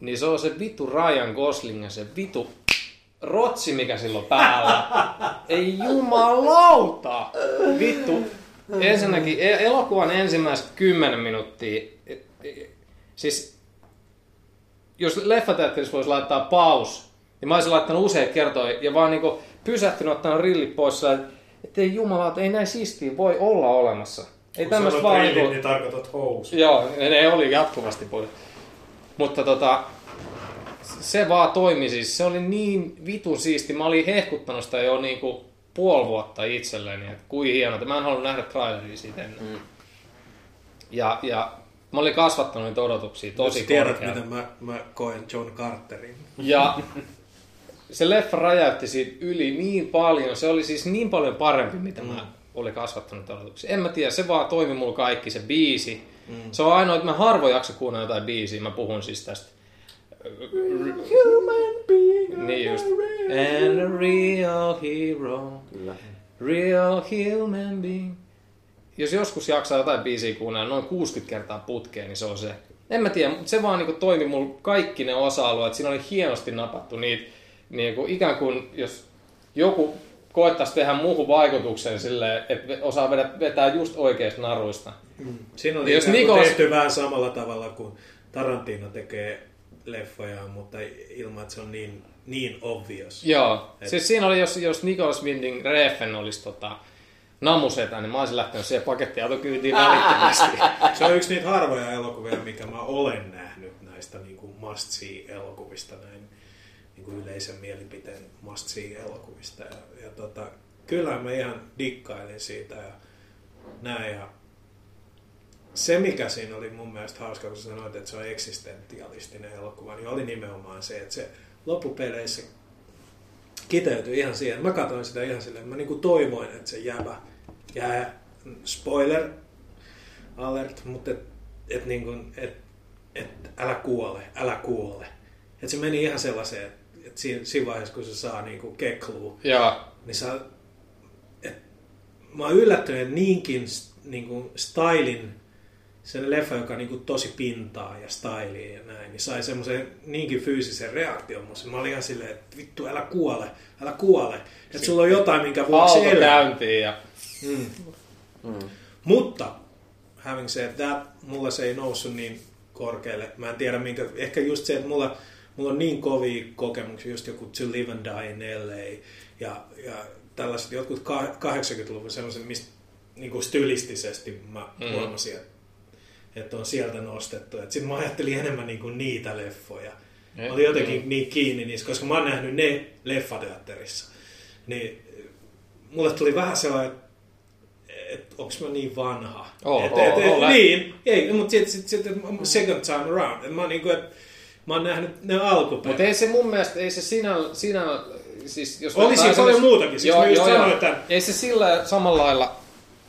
S3: niin se on se vitu Ryan Gosling ja se vitu rotsi, mikä silloin päällä. Ei jumalauta! Vittu. Ensinnäkin e- elokuvan ensimmäiset 10 minuuttia, e- e- siis jos leffateatterissa voisi laittaa paus, niin mä olisin laittanut useat kertoja ja vaan niinku pysähtynyt ottanut rillit pois että ei jumalauta, ei näin siistiä voi olla olemassa. Ei
S2: Kun
S3: tämmöistä vaan
S2: rillit,
S3: niinku...
S2: niin tarkoitat housu.
S3: Joo, ne oli jatkuvasti pois. Mutta tota, se vaan toimi siis. Se oli niin vitun siisti. Mä olin hehkuttanut sitä jo niinku puoli vuotta itselleni, että kuin hienota. Mä en halunnut nähdä traileria siitä ennen.
S1: Mm.
S3: Ja, ja mä olin kasvattanut niitä odotuksia tosi
S2: Jos tiedät,
S3: korkealle.
S2: miten mä, mä koen John Carterin.
S3: Ja se leffa räjäytti siitä yli niin paljon. Se oli siis niin paljon parempi, mitä mä olin kasvattanut odotuksia. En mä tiedä, se vaan toimi mulla kaikki, se biisi. Mm. Se on ainoa, että mä harvoin jaksa kuunnella jotain biisiä. Mä puhun siis tästä.
S1: Human being
S3: Niin just. And a real hero.
S1: Kyllä.
S3: Real human being. Jos joskus jaksaa jotain biisiä kuunnella noin 60 kertaa putkeen, niin se on se. En mä tiedä, mutta se vaan niinku toimi mulla kaikki ne osa-alueet. Siinä oli hienosti napattu niitä, niinku ikään kuin jos joku koettaisi tehdä muuhun vaikutuksen silleen, että osaa vedä, vetää just oikeista naruista.
S2: Siinä oli
S3: Jos
S2: Nikolas...
S3: Nikolas-
S2: tehty vähän samalla tavalla kuin Tarantino tekee leffoja, mutta ilman, että se on niin, niin obvious.
S3: Joo,
S2: Et-
S3: siis siinä oli, jos, jos Nicholas Winding Refn olisi tota, namusetä, niin mä olisin lähtenyt siihen pakettiautokyytiin välittömästi.
S2: Se on yksi niitä harvoja elokuvia, mikä mä olen nähnyt näistä niin kuin must see-elokuvista, näin niin kuin yleisen mielipiteen must see-elokuvista. Ja, ja tota, kyllä mä ihan dikkailin siitä ja näin. Ja se, mikä siinä oli mun mielestä hauska, kun sanoit, että se on eksistentialistinen elokuva, niin oli nimenomaan se, että se loppupeleissä kiteytyi ihan siihen. Mä katsoin sitä ihan silleen, mä niinku toivoin, että se jäbä jää, spoiler alert, mutta et, et niinku, et, et älä kuole, älä kuole. Et se meni ihan sellaiseen, että et siinä, siinä vaiheessa, kun se saa niinku kekluu,
S3: Joo,
S2: niin saa, et, mä oon yllättynyt, että niinkin niinku stylin, sen leffa, joka on niinku tosi pintaa ja styliin ja näin, niin sai semmoisen niinkin fyysisen reaktion. Mä olin ihan silleen, että vittu, älä kuole, älä kuole. Että sulla on jotain, minkä vuoksi
S3: auto
S2: elää.
S3: käyntiin ja
S2: Mm.
S1: Mm.
S2: Mutta, having said that, mulla se ei noussut niin korkealle. Mä en tiedä minkä, ehkä just se, että mulla, mulla on niin kovia kokemuksia, just joku To Live and Die in LA ja, ja tällaiset jotkut ka- 80-luvun semmoiset, mistä niin kuin stylistisesti mä
S3: Mm.
S2: huomasin, että, että on sieltä nostettu. Sitten mä ajattelin enemmän niin kuin niitä leffoja. Mä olin jotenkin niin kiinni niissä, koska mä oon nähnyt ne leffateatterissa. Niin mulle tuli vähän sellainen, että onko mä niin vanha.
S3: Oo,
S2: et, et, et,
S3: oo,
S2: niin, ei, mutta sitten sit, sit, second time around. Et mä, oon niinku, et, mä oon nähnyt ne alkuperäiset.
S3: Mutta ei se mun mielestä, ei se sinä, sinä siis jos
S2: Oli
S3: vertaa
S2: siinä paljon esimerkiksi- muutakin, siis mä just sanoin, että-
S3: Ei se sillä samalla lailla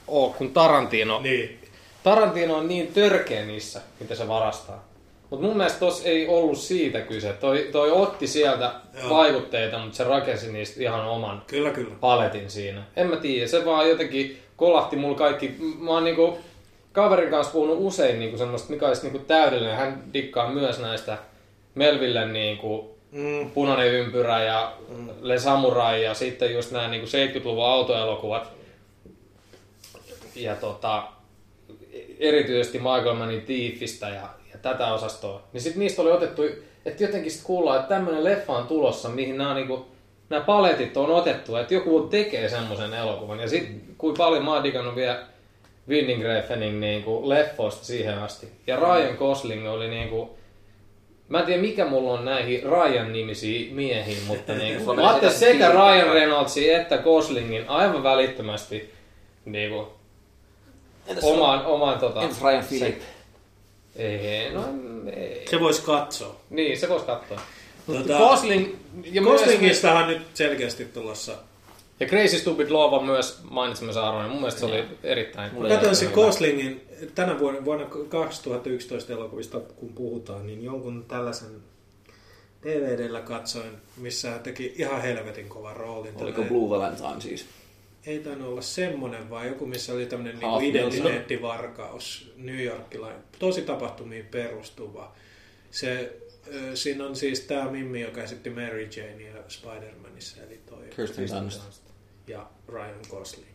S3: ole kuin Tarantino.
S2: Niin.
S3: Tarantino on niin törkeä niissä, mitä se varastaa. Mutta mun mielestä tos ei ollut siitä kyse. Toi, toi otti sieltä
S2: Joo.
S3: vaikutteita, mutta se rakensi niistä ihan oman
S2: Kyllä, kyllä.
S3: paletin siinä. En mä tiedä, se vaan jotenkin kolahti mulla kaikki. Mä oon niinku kaverin kanssa puhunut usein niinku semmoista, mikä olisi niinku täydellinen. Hän dikkaa myös näistä Melville niinku
S2: Mm.
S3: Punainen ympyrä ja Le Samurai ja sitten just nämä niinku 70-luvun autoelokuvat. Ja tota, erityisesti Michael Mannin Thiefistä ja, ja tätä osastoa. Niin sitten niistä oli otettu, että jotenkin sitten kuullaan, että tämmöinen leffa on tulossa, mihin nämä niinku, nämä paletit on otettu, että joku tekee semmoisen elokuvan. Ja sitten kuin paljon mä oon digannut vielä Winding niinku leffoista siihen asti. Ja Ryan Gosling oli niinku, Mä en tiedä mikä mulla on näihin Ryan nimisiin miehiin, mutta niinku,
S1: Sulla
S3: mä ajattelin sekä Ryan. Reynoldsin että Goslingin aivan välittömästi niinku,
S1: Entäs,
S3: omaan, omaan tota...
S1: entäs Ryan Philip?
S3: Ei, no ei.
S2: Se voisi katsoa.
S3: Niin, se voisi katsoa.
S2: Tota,
S3: Gosling ja, myös,
S2: Goslingistahan nyt selkeästi tulossa.
S3: Ja Crazy Stupid Love on myös mainitsemassa arvoinen. Mun mielestä se oli erittäin...
S2: Katsoin se Goslingin tänä vuonna, vuonna 2011 elokuvista, kun puhutaan, niin jonkun tällaisen DVDllä katsoin, missä hän teki ihan helvetin kovan roolin.
S1: Oliko
S2: Tällainen-
S1: Blue Valentine siis?
S2: Ei tainnut olla semmonen, vaan joku, missä oli tämmöinen niinku identiteettivarkaus, New Yorkilainen, tosi tapahtumiin perustuva. Se, siinä on siis tämä Mimmi, joka esitti Mary Jane ja Spider-Manissa, eli toi
S1: Kirsten Dunst.
S2: Ja Ryan Gosling.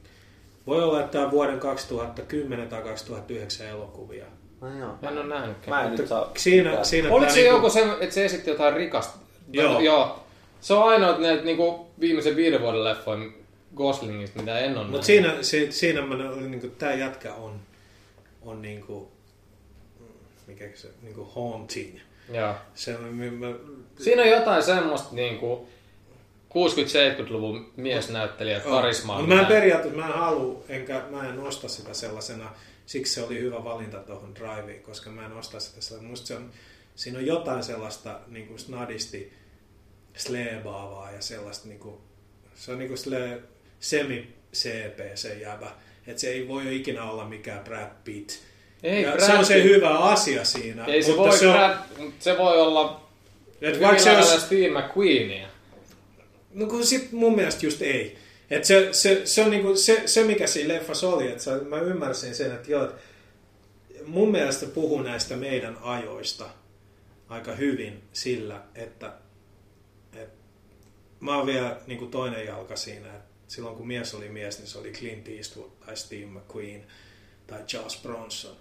S2: Voi olla, että tämä on vuoden 2010 tai 2009 elokuvia.
S1: No joo.
S3: Mä en ole nähnytkään.
S1: Mä en nyt saa...
S2: Siinä, siinä
S3: Oliko se
S2: niinku-
S3: joku se, että se esitti jotain rikasta?
S2: Joo.
S3: joo. Se on ainoa näitä niinku, viimeisen viiden vuoden leffoja Goslingista, mitä en ole
S2: Mutta
S3: nähnyt.
S2: siinä, si, siinä mä, niin kuin, tämä jätkä on, on niin kuin, mikä se, niin kuin haunting.
S3: Joo.
S2: Se, on- mä,
S3: Siinä on jotain semmoista niinku 60-70-luvun miesnäyttelijät karismaa.
S2: Mutta mä en periaatteessa, mä en halua, enkä mä en osta sitä sellaisena, siksi se oli hyvä valinta tuohon driveen, koska mä en osta sitä sellaisena. Musta se on, siinä on jotain sellaista niin kuin snadisti sleebaavaa ja sellaista, niin kuin, se on niin kuin sille semi-CP se jäbä, että se ei voi ikinä olla mikään Brad Pitt.
S3: Ei,
S2: ja
S3: Brad
S2: se on se hyvä asia siinä.
S3: Ei se
S2: mutta
S3: voi,
S2: se on,
S3: Brad, se voi olla
S2: että vaikka se olisi,
S3: Steve McQueenia.
S2: No kun sit mun mielestä just ei. Et se, se, se, on niinku, se, se, mikä siinä leffassa oli, että mä ymmärsin sen, että joo, et mun mielestä puhuu näistä meidän ajoista aika hyvin sillä, että, että mä oon vielä niinku toinen jalka siinä, että silloin kun mies oli mies, niin se oli Clint Eastwood tai Steve McQueen tai Charles Bronson.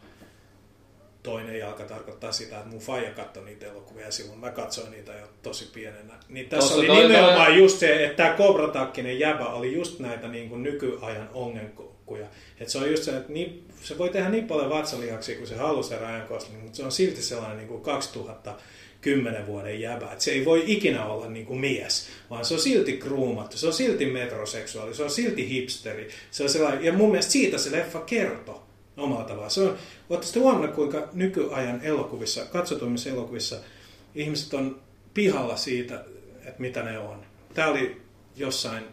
S2: Toinen jalka tarkoittaa sitä, että mun faija katsoi niitä elokuvia ja silloin mä katsoin niitä jo tosi pienenä. Niin tässä
S3: Tossa
S2: oli
S3: toi-
S2: nimenomaan just se, että tämä Kobratakkinen jäbä oli just näitä niin kuin nykyajan ongelkuja. Että se on just se, että niin, se voi tehdä niin paljon vatsalihaksia kuin se halusi Ryan Gosling, mutta se on silti sellainen niin kuin 2010 vuoden jäbä. Että se ei voi ikinä olla niin kuin mies, vaan se on silti kruumattu, se on silti metroseksuaali, se on silti hipsteri. Se on sellainen, ja mun mielestä siitä se leffa kertoo omalla tavallaan. Se on, Oletteko huomannut, kuinka nykyajan elokuvissa, katsotummissa elokuvissa, ihmiset on pihalla siitä, että mitä ne on. Tämä oli jossain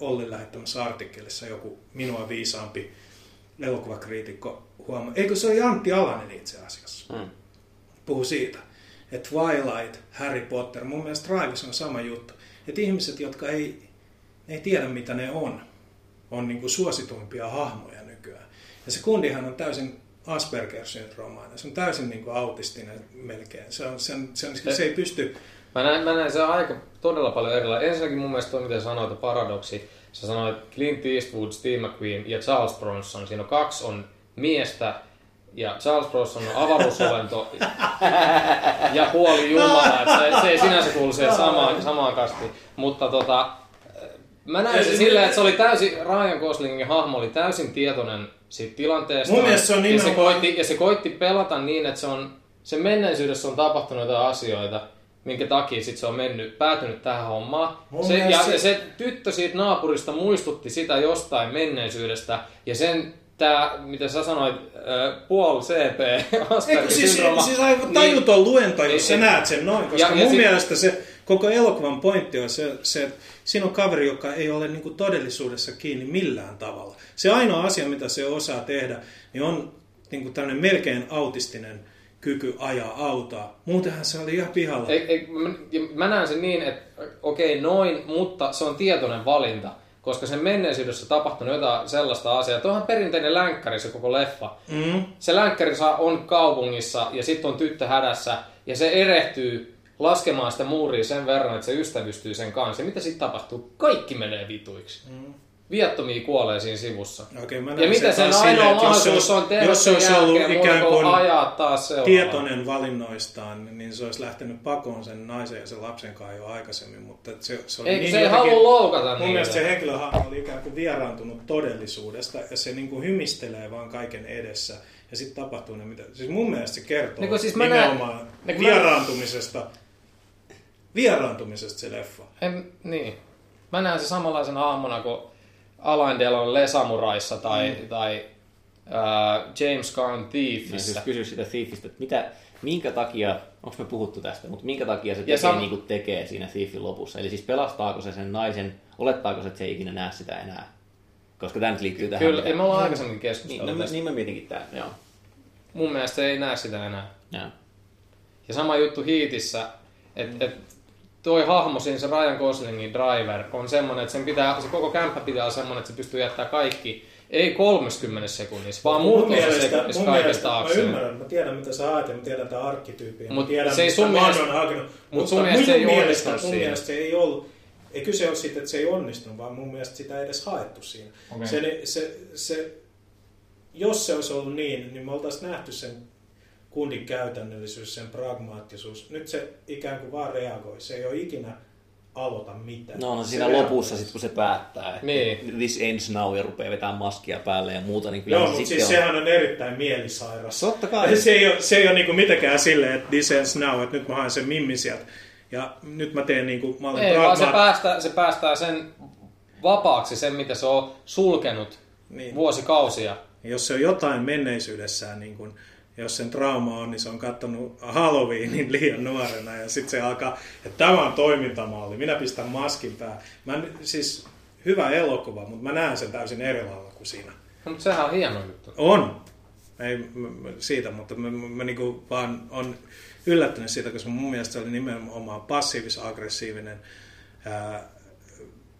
S2: Olli lähettämässä artikkelissa joku minua viisaampi elokuvakriitikko huomaa. Eikö se oli Antti Alanen itse asiassa?
S1: Mm.
S2: Puhu siitä, että Twilight, Harry Potter, mun mielestä Drives on sama juttu. Että ihmiset, jotka ei, ei tiedä mitä ne on, on niin kuin suosituimpia hahmoja. Ja se kundihan on täysin Asperger-syndroomainen. Se on täysin niin kuin autistinen melkein. Se, on, sen, sen, se ei pysty...
S3: Mä näen, mä näen se aika todella paljon erilaisia. Ensinnäkin mun mielestä toi, mitä sanoit, että paradoksi. Sä sanoit Clint Eastwood, Steve McQueen ja Charles Bronson. Siinä on kaksi on miestä ja Charles Bronson on avaruusolento ja puoli jumala. Et se, se ei sinänsä kuulu siihen samaan, samaan kastiin. Mutta tota, mä näin se silleen, että se oli täysin, Ryan Goslingin hahmo oli täysin tietoinen siitä tilanteesta.
S2: Mun mielestä se on
S3: ja, se
S2: nimenomaan-
S3: koitti, ja se koitti pelata niin, että se on, se menneisyydessä on tapahtunut jotain asioita, minkä takia sit se on mennyt, päätynyt tähän hommaan.
S2: Mun
S3: Se, ja,
S2: se-
S3: ja se tyttö siitä naapurista muistutti sitä jostain menneisyydestä, ja sen tämä, mitä sä sanoit, äh, puol CP,
S2: Eikö siis, siis aivan tajuton luento, jos
S3: Niin,
S2: sä
S3: niin.
S2: näet sen noin, koska
S3: Ja- ja
S2: mun
S3: sit-
S2: mielestä se koko elokuvan pointti on se, se että siinä on kaveri, joka ei ole niin kuin todellisuudessa kiinni millään tavalla. Se ainoa asia, mitä se osaa tehdä, niin on niin kuin tämmöinen melkein autistinen kyky ajaa autoa. Muutenhan se oli ihan pihalla.
S3: Ei, ei, mä, mä näen sen niin, että okei noin, mutta se on tietoinen valinta, koska sen menneisyydessä tapahtunut jotain sellaista asiaa. Tuohan perinteinen länkkäri se koko leffa.
S2: Mm.
S3: Se länkkäri saa, on kaupungissa ja sitten on tyttö hädässä ja se erehtyy laskemaan sitä muuria sen verran, että se ystävystyy sen kanssa. Ja mitä sitten tapahtuu? Kaikki menee vituiksi. Mm. Viattomia kuolee siinä sivussa.
S2: Okei, mä
S3: Ja mitä sen ainoa
S2: se
S3: mahdollisuus on tehdä
S2: jos se olisi ollut
S3: jälkeen
S2: ikään
S3: kuin ajaa taas seuraavaan.
S2: tietoinen valinnoistaan, niin se olisi lähtenyt pakoon sen naisen ja sen lapsen kanssa jo aikaisemmin, mutta se, se oli
S3: Ei,
S2: niin
S3: se ei
S2: jotenkin-
S3: halua loukata
S2: Mun
S3: niitä.
S2: mielestä se henkilöhahmo oli ikään kuin vieraantunut todellisuudesta ja se niin kuin hymistelee vaan kaiken edessä ja sitten tapahtuu ne mitä... Siis mun mielestä se kertoo
S3: Niin siis mä näen-
S2: nimenomaan
S3: niin kun mä-
S2: vieraantumisesta, se leffa.
S3: En, niin. Mä näen se samanlaisena aamuna kuin Alain Delon Le Samuraissa tai, mm. tai äh, James Gunn
S1: Mä
S3: Thiefissä.
S1: siis kysy sitä Thiefistä, että mitä, minkä takia, onko me puhuttu tästä, mutta minkä takia se tekee
S3: sam-
S1: niin kuin tekee siinä Thiefin lopussa. Eli siis pelastaako se sen naisen, olettaako se, että se ei ikinä näe sitä enää. Koska tämä nyt liittyy tähän.
S3: Kyllä,
S1: mitä-
S3: me ollaan aikaisemmin
S1: niin,
S3: keskustellut
S1: no,
S3: tästä.
S1: niin mä mietinkin tää, joo.
S3: Mun mielestä se ei näe sitä enää.
S1: joo.
S3: Ja sama juttu Heatissä, että et, toi hahmo siinä, se Ryan Goslingin driver, on semmonen, että sen pitää, se koko kämppä pitää olla semmonen, että se pystyy jättämään kaikki, ei 30 sekunnissa, vaan
S2: mielestä,
S3: sekunnissa kaikesta
S2: mielestä mä ymmärrän, mä tiedän mitä sä ajat ja mä tiedän tämän arkkityypin.
S3: Mut
S2: tiedän,
S3: se ei sun mielestä-
S2: on hakenut.
S3: mut sun mielestä se ei
S2: mielestä,
S3: onnistunut
S2: mun
S3: siinä.
S2: mielestä se ei ollut, ei kyse ole siitä, että se ei onnistunut, vaan mun mielestä sitä ei edes haettu siinä.
S3: Okei.
S2: Se, se, se, jos se olisi ollut niin, niin me oltaisiin nähty sen kundin käytännöllisyys, sen pragmaattisuus. Nyt se ikään kuin vaan reagoi. Se ei ole ikinä aloita mitään.
S1: No, no
S2: Se
S1: siinä
S2: reagoi.
S1: lopussa, sit, kun se päättää, että
S3: Niin.
S1: this ends now ja rupeaa vetämään maskia päälle ja muuta, niin kyllä
S2: Joo,
S1: se
S2: mutta
S1: sitten
S2: siis
S1: on.
S2: sehän on erittäin mielisairas.
S1: Totta kai.
S2: Se ei ole, se ei ole niinku mitenkään silleen, että this ends now, että nyt mä haen sen mimmi sieltä. Ja nyt mä teen niinku, mä olen
S3: Ei, vaan se päästää, se päästää sen vapaaksi, sen mitä se on sulkenut
S2: Niin.
S3: vuosikausia.
S2: Jos se on jotain menneisyydessään, niin kun, jos sen trauma on, niin se on katsonut Halloweenin liian nuorena ja sitten se alkaa, että tämä on toimintamalli, minä pistän maskin päähän. Mä, siis hyvä elokuva, mutta mä näen sen täysin eri lailla kuin siinä.
S3: No, mutta sehän on hieno juttu.
S2: On. Ei siitä, mutta mä, mä, mä niinku vaan on yllättynyt siitä, koska mun mielestä se oli nimenomaan passiivis-aggressiivinen ää,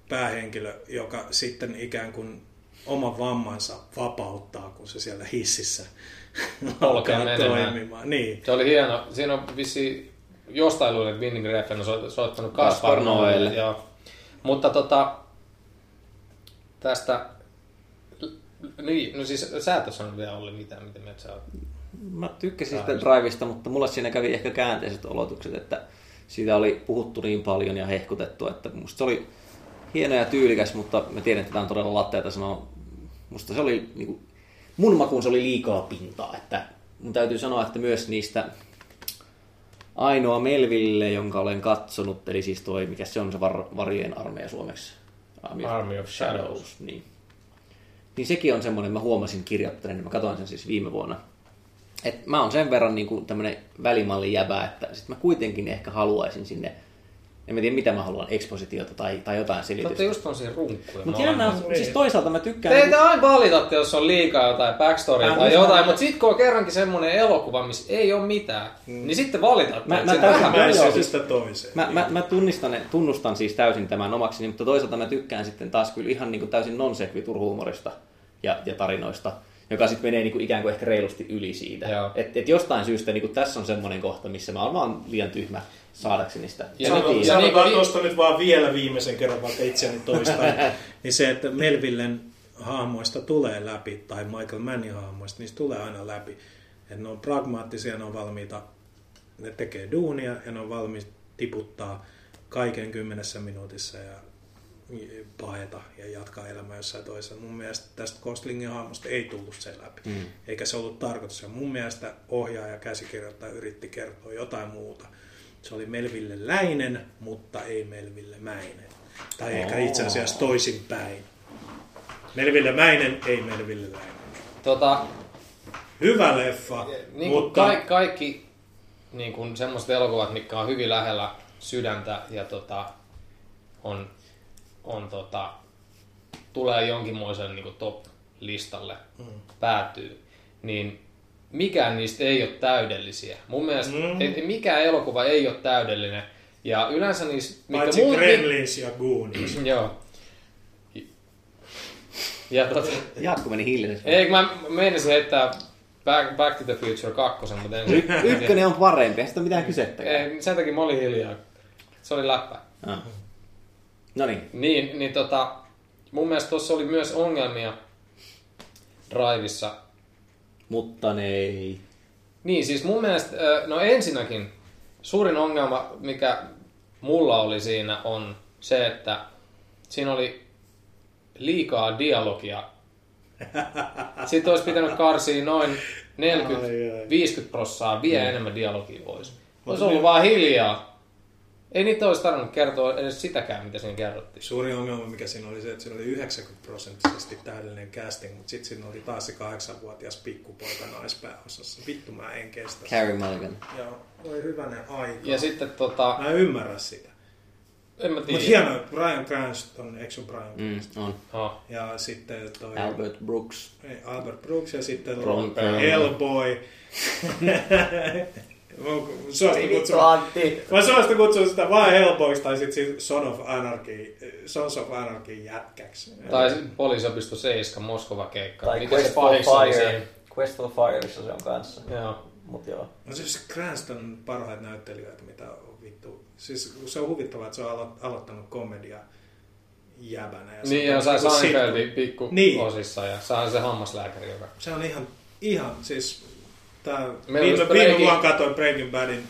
S2: päähenkilö, joka sitten ikään kuin oman vammansa vapauttaa, kun se siellä hississä alkaa toimimaan. Niin.
S3: Se oli hieno. Siinä on vissi jostain luulen, että Winning Refn on so- soittanut Kaspar Noelle. Joo. Mutta tota, tästä, niin, no siis sä et ole vielä Olli mitään, mitä sä oot.
S1: Mä tykkäsin sitä Drivesta, mutta mulla siinä kävi ehkä käänteiset olotukset, että siitä oli puhuttu niin paljon ja hehkutettu, että musta se oli hieno ja tyylikäs, mutta mä tiedän, että tämä on todella latteita sanoa. Musta se oli, niin kuin, mun makuun se oli liikaa pintaa, että mun täytyy sanoa, että myös niistä ainoa Melville, jonka olen katsonut, eli siis toi, mikä se on se var, varjojen armeija suomeksi?
S3: Army of Shadows.
S1: Niin. niin sekin on semmoinen, mä huomasin kirjoittelen, mä katsoin sen siis viime vuonna. Et mä oon sen verran niin tämmönen välimallin jäbä, että sit mä kuitenkin ehkä haluaisin sinne, en mä tiedä mitä mä haluan, ekspositiota tai, tai jotain selitystä.
S3: olette just on siinä runkkuja.
S1: Mutta on, siis toisaalta mä tykkään...
S3: Te
S1: niinku-
S3: ette aina valitatte, jos on liikaa jotain backstorya
S1: Mä
S3: tai jotain,
S1: että-
S3: mutta sitten kun on kerrankin semmoinen elokuva, missä ei ole mitään, niin sitten valitatte.
S1: Mä-
S3: että
S1: mä täysin-
S3: vähän
S1: Joo, siis-
S2: toiseen.
S1: Mä, mä, mä tunnistan, tunnustan siis täysin tämän omakseni, mutta toisaalta mä tykkään sitten taas kyllä ihan niin kuin täysin non sequitur huumorista ja, ja tarinoista, joka sitten menee niin kuin ikään kuin ehkä reilusti yli siitä.
S3: Joo.
S1: Et, et jostain syystä niin kuin tässä on semmoinen kohta, missä mä oon vaan liian tyhmä saadakseni sitä.
S3: Ja
S1: Mä
S3: niin- ja
S2: Sanotaan
S3: niin
S2: tuosta nyt vaan vielä viimeisen kerran, vaikka itseäni toistan, niin se, että Melvillen hahmoista tulee läpi, tai Michael Mannin hahmoista, niistä tulee aina läpi. Että ne on pragmaattisia, ne on valmiita, ne tekee duunia ja ne on valmiit tiputtaa kaiken kymmenessä minuutissa ja paeta ja jatkaa elämää jossain toisessa. Mun mielestä tästä Koslingin hahmosta ei tullut sen läpi, mm. eikä se ollut tarkoitus. Ja mun mielestä ohjaaja käsikirjoittaja yritti kertoa jotain muuta. Se oli Melville Läinen, mutta ei Melville Mäinen. Tai ehkä itse asiassa toisinpäin. Melville Mäinen, ei Melville Läinen.
S3: Tota,
S2: Hyvä leffa,
S3: niin
S2: mutta
S3: mutta... Ka- kaikki niin kuin semmoiset elokuvat, mitkä on hyvin lähellä sydäntä ja tota, on, on tota, tulee jonkinmoiselle niin top-listalle, mm. päätyy, niin mikään niistä ei ole täydellisiä. Mun mielestä
S2: Mm.
S3: mm. mikään elokuva ei ole täydellinen. Ja yleensä niissä... mitkä
S2: paitsi
S3: mun-
S2: Gremlins ja Goonies.
S3: Joo. Ja tota,
S1: Jaakko meni hiljaiseksi.
S3: ei, mä meinasin heittää Back, Back to the Future 2, mutta en...
S1: Y- ykkönen on parempi, ei sitä mitään kysettäkään.
S3: Ei, sen takia mä olin hiljaa. Se oli läppä.
S1: Ah. No niin.
S3: Niin, niin tota, mun mielestä tuossa oli myös ongelmia Driveissa.
S1: Mutta ne ei.
S3: Niin, siis mun mielestä, no ensinnäkin suurin ongelma, mikä mulla oli siinä, on se, että siinä oli liikaa dialogia. Sitten olisi pitänyt karsia noin 40-50 prossaa vielä enemmän dialogia pois. Olisi ollut vaan hiljaa. Ei niitä olisi tarvinnut kertoa edes sitäkään, mitä siinä kerrottiin.
S2: Suurin ongelma, mikä siinä oli se, että siinä oli 90 prosenttisesti täydellinen casting, mutta sitten siinä oli taas se kahdeksanvuotias pikkupoika naispääosassa. Vittu mä en kestä. sitä.
S1: Carrie Mulligan.
S2: Joo, voi hyvänen aika.
S3: Ja sitten tota,
S2: Mä en ymmärrä sitä.
S3: en mä tiedä.
S2: Mutta hienoa, Brian Cranston, eikö se ole Brian?
S1: Mm, on.
S3: Oh.
S2: Ja sitten toi
S1: Albert Brooks.
S2: ei, Albert Brooks ja sitten
S1: Ron
S2: Hellboy. Mä suositun kutsumaan,
S1: Antti.
S2: mä sitä vaan Hellboysta tai sitten Son of Anarchy, Sons of Anarchy jätkäksi.
S3: Tai poliisiopisto 7 Moskova keikka.
S6: Tai
S3: Miten se
S6: Quest for Fire. Quest for Fireissa se on kanssa.
S3: Joo.
S6: Mut joo.
S2: No siis Cranston on parhaita näyttelijöitä, mitä on vittu. Siis se on huvittavaa, että se on alo- aloittanut komedia jäbänä. Ja se
S3: Niin,
S2: on
S3: ja sai
S2: niinku
S3: Seinfeldin pikku
S2: Niin.
S3: osissa ja sai se hammaslääkäri, joka...
S2: Se on ihan, ihan siis... Tää,
S3: Meillä
S2: viime, viime
S3: Breaking-
S2: vuonna katsoin Breaking Badin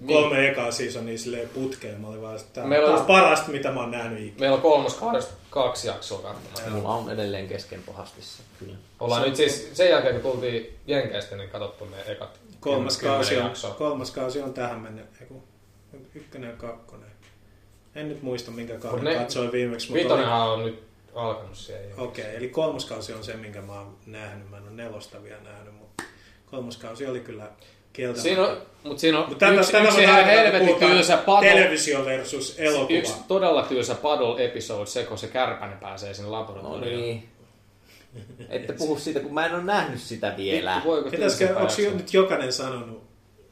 S3: Niin.
S2: kolme ekaa seasonia silleen putkeen. Mä olin vaan, että
S3: Meillä
S2: tää
S3: on-
S2: on parasta, mitä mä oon nähnyt ikinä.
S3: Meillä on kolmos kahdesta kaksi jaksoa katsomaan.
S1: Mulla on edelleen kesken pahasti se, kyllä.
S3: Ollaan nyt siis sen jälkeen, kun tultiin Jenkeistä, niin katsottu ne ekat
S2: Kolmas
S3: kymmenen
S2: kausi, on,
S3: jaksoa.
S2: kolmas kausi on tähän mennyt. Eiku, ykkönen ja kakkonen. En nyt muista, minkä kauden
S3: ne-
S2: katsoin viimeksi. mutta oli-
S3: Vitonenhan on nyt alkanut siellä.
S2: Okei, okay, eli kolmoskausi on se, minkä mä oon nähnyt. Mä en ole nelosta vielä nähnyt, kolmoskausi oli kyllä kieltämättä.
S3: Siinä on, mutta siinä on
S2: Mut tätä,
S3: yksi,
S2: tätä
S3: yksi ihan helvetin tylsä paddle,
S2: Televisio versus elokuva.
S3: yksi todella tylsä paddle episode, se kun se kärpänen pääsee sinne
S1: No
S3: laboratorioon.
S1: niin. Ette puhu siitä, kun mä en ole nähnyt sitä vielä.
S3: Vittu, voiko
S2: Pitäisikö, onko nyt jokainen sanonut?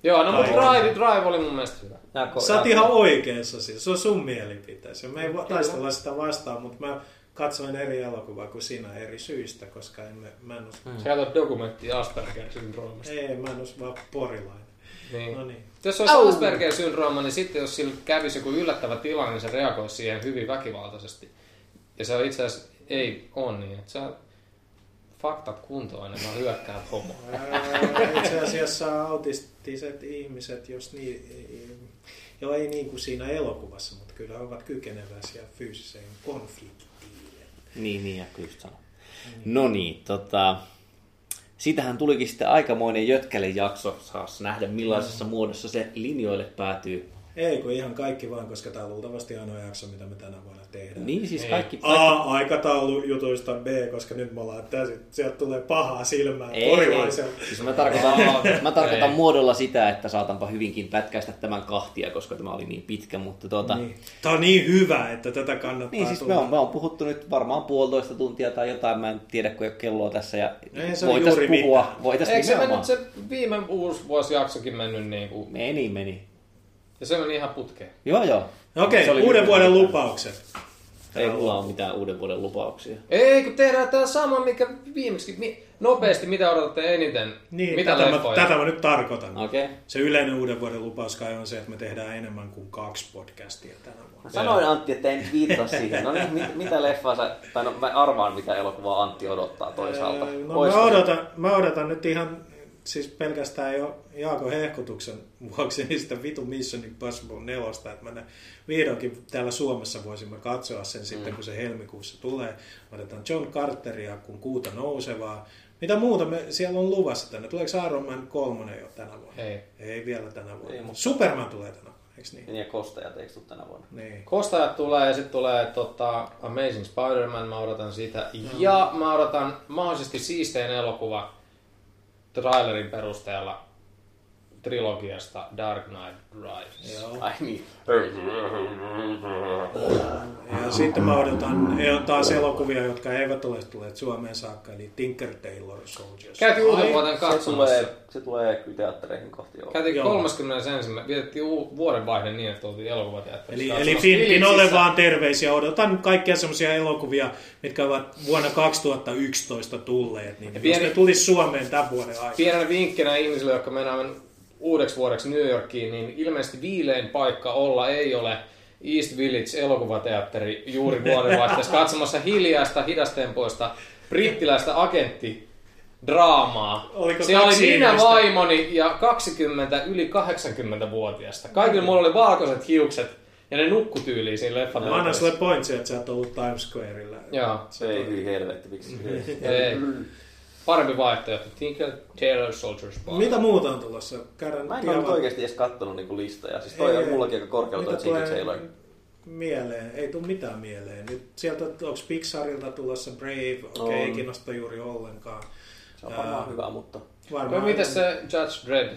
S3: Joo, no mutta. Drive, Drive oli mun mielestä hyvä.
S6: Jako,
S2: Sä oot ihan oikeassa siis. Se on sun mielipiteesi. Me ei taistella sitä vastaan, mutta mä katsoin eri elokuvaa kuin sinä eri syistä, koska en, mä en ole,
S3: Sä katsot dokumenttia Asperger-syndroomasta.
S2: ei, mä en ole vaan porilainen.
S3: Niin.
S2: No niin.
S3: Jos olisi Asperger-syndrooma, niin sitten jos sillä kävisi joku yllättävä tilanne, niin se reagoisi siihen hyvin väkivaltaisesti. Ja se on itse asiassa ei on niin, että sä faktat kuntoon ennen kuin hyökkäät homoa.
S2: Ää, Itse asiassa autistiset ihmiset, jos niin, jo ei niin kuin siinä elokuvassa, mutta kyllä ovat kykeneväisiä fyysiseen konfliktiin.
S1: Niin, niin, Jaakko just sanoi. No niin, tota... Siitähän tulikin sitten aikamoinen jötkälle jakso. Saas nähdä millaisessa muodossa se linjoille päätyy.
S2: Ei, kun ihan kaikki vaan, koska tämä on luultavasti ainoa jakso, mitä me tänä vuonna tehdään.
S1: Niin siis
S3: Niin.
S1: kaikki...
S2: A, aikataulujutuista, B, koska nyt me ollaan täysin, sieltä tulee pahaa silmää
S1: Ei,
S2: porilaisella.
S1: ei. Siis mä tarkoitan, mä tarkoitan
S3: Ei.
S1: muodolla sitä, että saatanpa hyvinkin pätkäistä tämän kahtia, koska tämä oli niin pitkä, mutta tuota... Niin.
S2: Tämä on niin hyvä, että tätä kannattaa
S1: niin siis me on, me on puhuttu nyt varmaan puolitoista tuntia tai jotain, mä en tiedä kun ei ole kelloa tässä ja
S2: Ei se ole
S1: voitais
S2: juuri
S1: puhua,
S2: mitään.
S1: voitais
S3: Eikö se mennyt se viime uusi vuosijaksokin mennyt niin kuin,
S1: Meni, meni.
S3: Ja se meni ihan putkeen.
S1: Joo, joo.
S2: Okei,
S1: oli
S2: uuden
S1: hyvä.
S2: vuoden lupaukset.
S1: Ei mulla ole mitään uuden vuoden lupauksia.
S3: Ei, kun tehdään tämä sama, mikä viimeksi. Mi- nopeasti, mitä odotatte eniten?
S2: Niin,
S3: mitä
S2: tätä, mä, tätä mä nyt tarkoitan.
S1: Okei. Okay.
S2: Se yleinen uuden vuoden lupaus kai on se, että me tehdään enemmän kuin kaksi podcastia tänä vuonna.
S6: Mä sanoin Antti, että en nyt viitata siihen. No niin, mit, mitä leffaa sä, tai no mä arvaan mitä elokuvaa Antti odottaa toisaalta.
S2: Öö, No, mä, odotan, mä odotan nyt ihan siis pelkästään jo Jaakon hehkutuksen vuoksi niistä vitu Mission Impossible 4, että mä vihdoinkin täällä Suomessa voisimme katsoa sen sitten, kun se helmikuussa tulee. Otetaan John Carteria kun kuuta nousevaa. Mitä muuta me, siellä on luvassa tänne? Tuleeko Iron Man 3 jo tänä vuonna?
S3: Ei.
S2: Ei vielä tänä vuonna.
S6: Ei, mutta-
S2: Superman tulee tänä vuonna, eikö niin?
S6: Ja niin, kostajat eikö tule tänä vuonna?
S2: Niin.
S3: Kostajat tulee ja sitten tulee tota, Amazing Spider-Man, mä odotan sitä. Ja mä odotan mahdollisesti siistein elokuva trailerin perusteella trilogiasta Dark Knight Rises.
S2: Joo.
S6: Ai niin.
S2: Ja sitten mä odotan taas elokuvia, jotka eivät ole tulleet Suomeen saakka, eli Tinker Tailor Soldiers.
S3: Käytiin uuden vuoden
S6: Se
S3: katsomassa.
S6: tulee, se tulee teattereihin kohti joo.
S3: Käytiin
S2: Joo.
S3: 31. Vietettiin u- vuodenvaihde niin, että oltiin elokuvateatterissa.
S2: Eli, eli Finn, Finnolle
S3: Philipsissä.
S2: vaan terveisiä. Odotan kaikkia semmoisia elokuvia, mitkä ovat vuonna 2011 tulleet. Niin
S3: Ja
S2: jos
S3: pieni-
S2: ne tulisi Suomeen tämän vuoden aikana.
S3: Pienenä vinkkinä ihmisille, jotka mennään uudeksi vuodeksi New Yorkiin, niin ilmeisesti viilein paikka olla ei ole East Village elokuvateatteri juuri vuodenvaihteessa katsomassa hiljaista, hidastempoista brittiläistä agentti draamaa.
S2: Oliko
S3: Siellä oli minä
S2: ihmistä?
S3: vaimoni ja 20 yli 80-vuotiaista. Kaikilla mulla oli valkoiset hiukset ja ne nukkutyyliin siinä leffan
S2: Mä annan
S3: teatterissa.
S2: sulle pointsi, että sä oot ollut Times Squareilla.
S3: Joo,
S6: Se ei hyi helvetti, miksi
S3: ei. Parempi vaihtoehto. Tinker Tailor Soldiers Ball.
S2: Mitä muuta on tulossa? Käydään
S6: Mä en ole oikeasti edes kattonut niinku listoja. Siis toi on mullakin aika korkealla toi Tinker Tailor.
S2: Mieleen, ei tule mitään mieleen. Nyt sieltä onko Pixarilta tulossa Brave, okei, okay, ei kiinnosta juuri ollenkaan.
S6: Se on varmaan
S2: Ää,
S6: hyvä, mutta...
S2: Varmaan.
S3: No mitäs se Judge Dredd?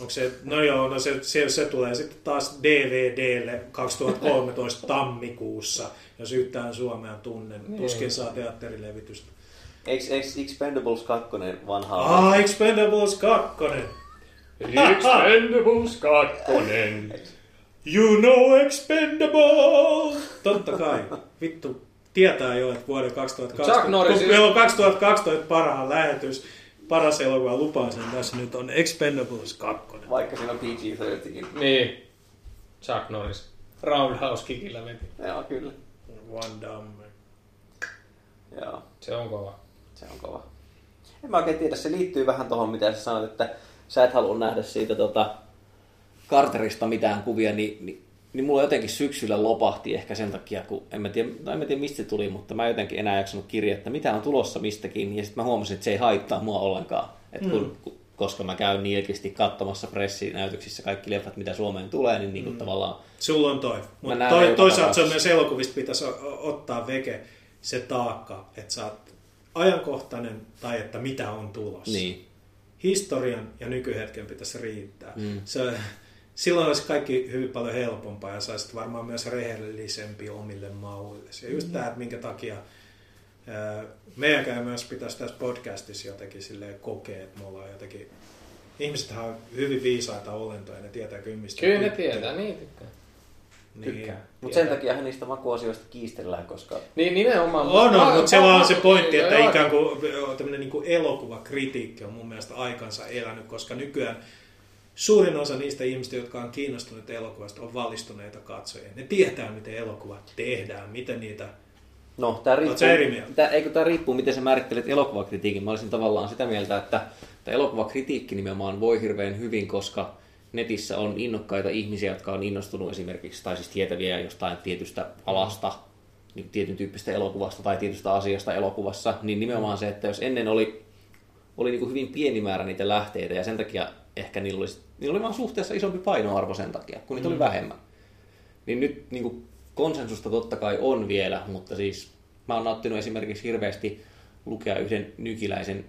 S2: Onko se, no joo, no se, se, se tulee sitten taas DVDlle 2013 tammikuussa, jos yhtään Suomea tunnen.
S3: Niin.
S2: Tuskin saa teatterilevitystä.
S6: Eikö, eikö Expendables 2 vanha
S2: Ah, Expendables 2!
S3: Expendables 2.
S2: You know Expendable! Totta kai. Vittu, tietää jo, että vuoden 2012.
S3: Chuck Norris-
S2: kun meillä on 2012 parhaan lähetys, paras elokuva, lupaan sen tässä nyt on Expendables 2.
S6: Vaikka siinä on PG-13.
S3: Niin. Chuck Norris. Roundhouse kickillä veti.
S6: Joo, kyllä.
S2: One Dumb.
S6: Joo,
S3: Se on kova.
S6: Se on kova. En mä oikein tiedä, se liittyy vähän tuohon, mitä sä sanoit, että sä et halua nähdä siitä tota...
S1: Carterista mitään kuvia, niin, niin, niin mulla jotenkin syksyllä lopahti ehkä sen takia, kun en mä tiedä, tai en mä tiedä mistä se tuli, mutta mä jotenkin enää jaksanut kirjaa, että mitä on tulossa mistäkin, ja sitten mä huomasin, että se ei haittaa mua ollenkaan. Et kun, mm. kun, koska mä käyn niin ilkeästi katsomassa pressinäytöksissä kaikki leffat, mitä Suomeen tulee, niin, niin kuin mm. tavallaan
S2: Sulla on toi. Mutta toi, toisaalta se on myös elokuvista pitäisi ottaa veke se taakka, että sä oot ajankohtainen tai että mitä on tulossa.
S1: niin.
S2: Historian ja nykyhetken pitäisi riittää. Mm. Se, silloin olisi kaikki hyvin paljon helpompaa ja saisit varmaan myös rehellisempi omille mauille. Ja just mm. tämä, että minkä takia ää, meidänkään myös pitäisi tässä podcastissa jotenkin silleen kokea, että me ollaan jotenkin... Ihmisethän on hyvin viisaita olentoja, ne tietää kyllä mistä
S3: Kyllä ne tietää, niin tykkää.
S2: Niin.
S6: Mutta sen takia niistä makuasioista kiistellään, koska
S3: Niin nimenomaan.
S2: On, on, mutta se vaan on se pointti, että
S3: Joo,
S2: ikään kuin tämmöinen niin kuin elokuvakritiikki on mun mielestä aikansa elänyt, koska nykyään suurin osa niistä ihmistä, jotka on kiinnostuneita elokuvasta, on valistuneita katsojia. Ne tietää, miten elokuvat tehdään, miten niitä...
S6: No, tää riippuu?
S1: Tää, eikö tämä riippuu, miten sä määrittelet elokuvakritiikin? Mä olisin tavallaan sitä mieltä, että tämä elokuvakritiikki nimenomaan voi hirveän hyvin, koska netissä on innokkaita ihmisiä, jotka on innostunut esimerkiksi, tai siis tietäviä jostain tietystä alasta, niin tietyn tyyppistä elokuvasta tai tietystä asiasta elokuvassa, niin nimenomaan se, että jos ennen oli, oli niin kuin hyvin pieni määrä niitä lähteitä, ja sen takia ehkä niillä oli, niillä oli vaan suhteessa isompi painoarvo sen takia, kun niitä oli vähemmän. Niin nyt niin kuin konsensusta totta kai on vielä, mutta siis mä oon nauttinut esimerkiksi hirveästi lukea yhden nykiläisen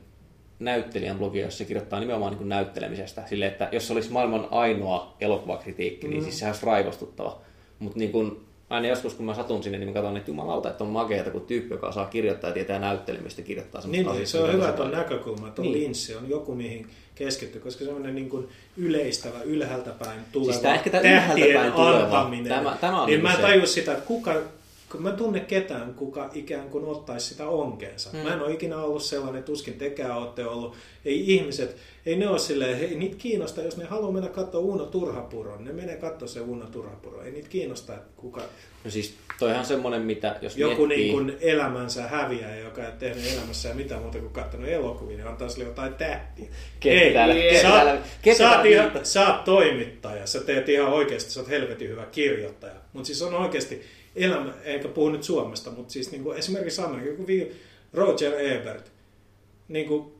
S1: näyttelijän blogia, jossa se kirjoittaa nimenomaan niin näyttelemisestä. Sille, että jos se olisi maailman ainoa elokuvakritiikki, niin siis sehän olisi raivostuttava. Mutta niin kuin, aina joskus, kun mä satun sinne, niin mä katson, että jumalauta, että on makeeta, kun tyyppi, joka osaa kirjoittaa ja tietää näyttelemistä, kirjoittaa
S2: Niin,
S1: semmoista
S2: niin, se on hyvä tuon näkökulma, että on
S1: Niin.
S2: niin. linssi, on joku mihin keskittyy, koska semmoinen niin kuin yleistävä, ylhäältä päin tuleva
S1: Siis tää ehkä ylhäältä päin tuleva,
S2: antaminen.
S1: tämä- tämä on
S2: niin
S1: niinku
S2: mä tajua sitä, että kuka, kun mä tunne ketään, kuka ikään kuin ottaisi sitä onkeensa. Hmm. Mä en ole ikinä ollut sellainen, tuskin tekään olette ollut. Ei ihmiset, ei ne ole silleen, hei, niitä kiinnostaa, jos ne haluaa mennä katsoa Uno Turhapuron, ne menee katsoa se Uno Turhapuro. Ei niitä kiinnosta, että kuka,
S1: No siis toihan semmoinen, mitä jos
S2: joku
S1: miettii...
S2: niin kuin elämänsä häviää, joka ei tehnyt elämässään mitään muuta kuin katsonut elokuvia, niin antaa sille jotain tähtiä.
S1: Ketä
S2: Ei,
S1: täällä- ketä
S2: sä,
S1: täällä- ketä
S2: sä,
S1: täällä
S2: ihan, sä oot toimittaja, sä teet ihan oikeasti, sä oot helvetin hyvä kirjoittaja. Mutta siis on oikeasti elämä, eikä puhu nyt Suomesta, mutta siis niin kuin esimerkiksi Amerikka, joku vi- Roger Ebert. niin kuin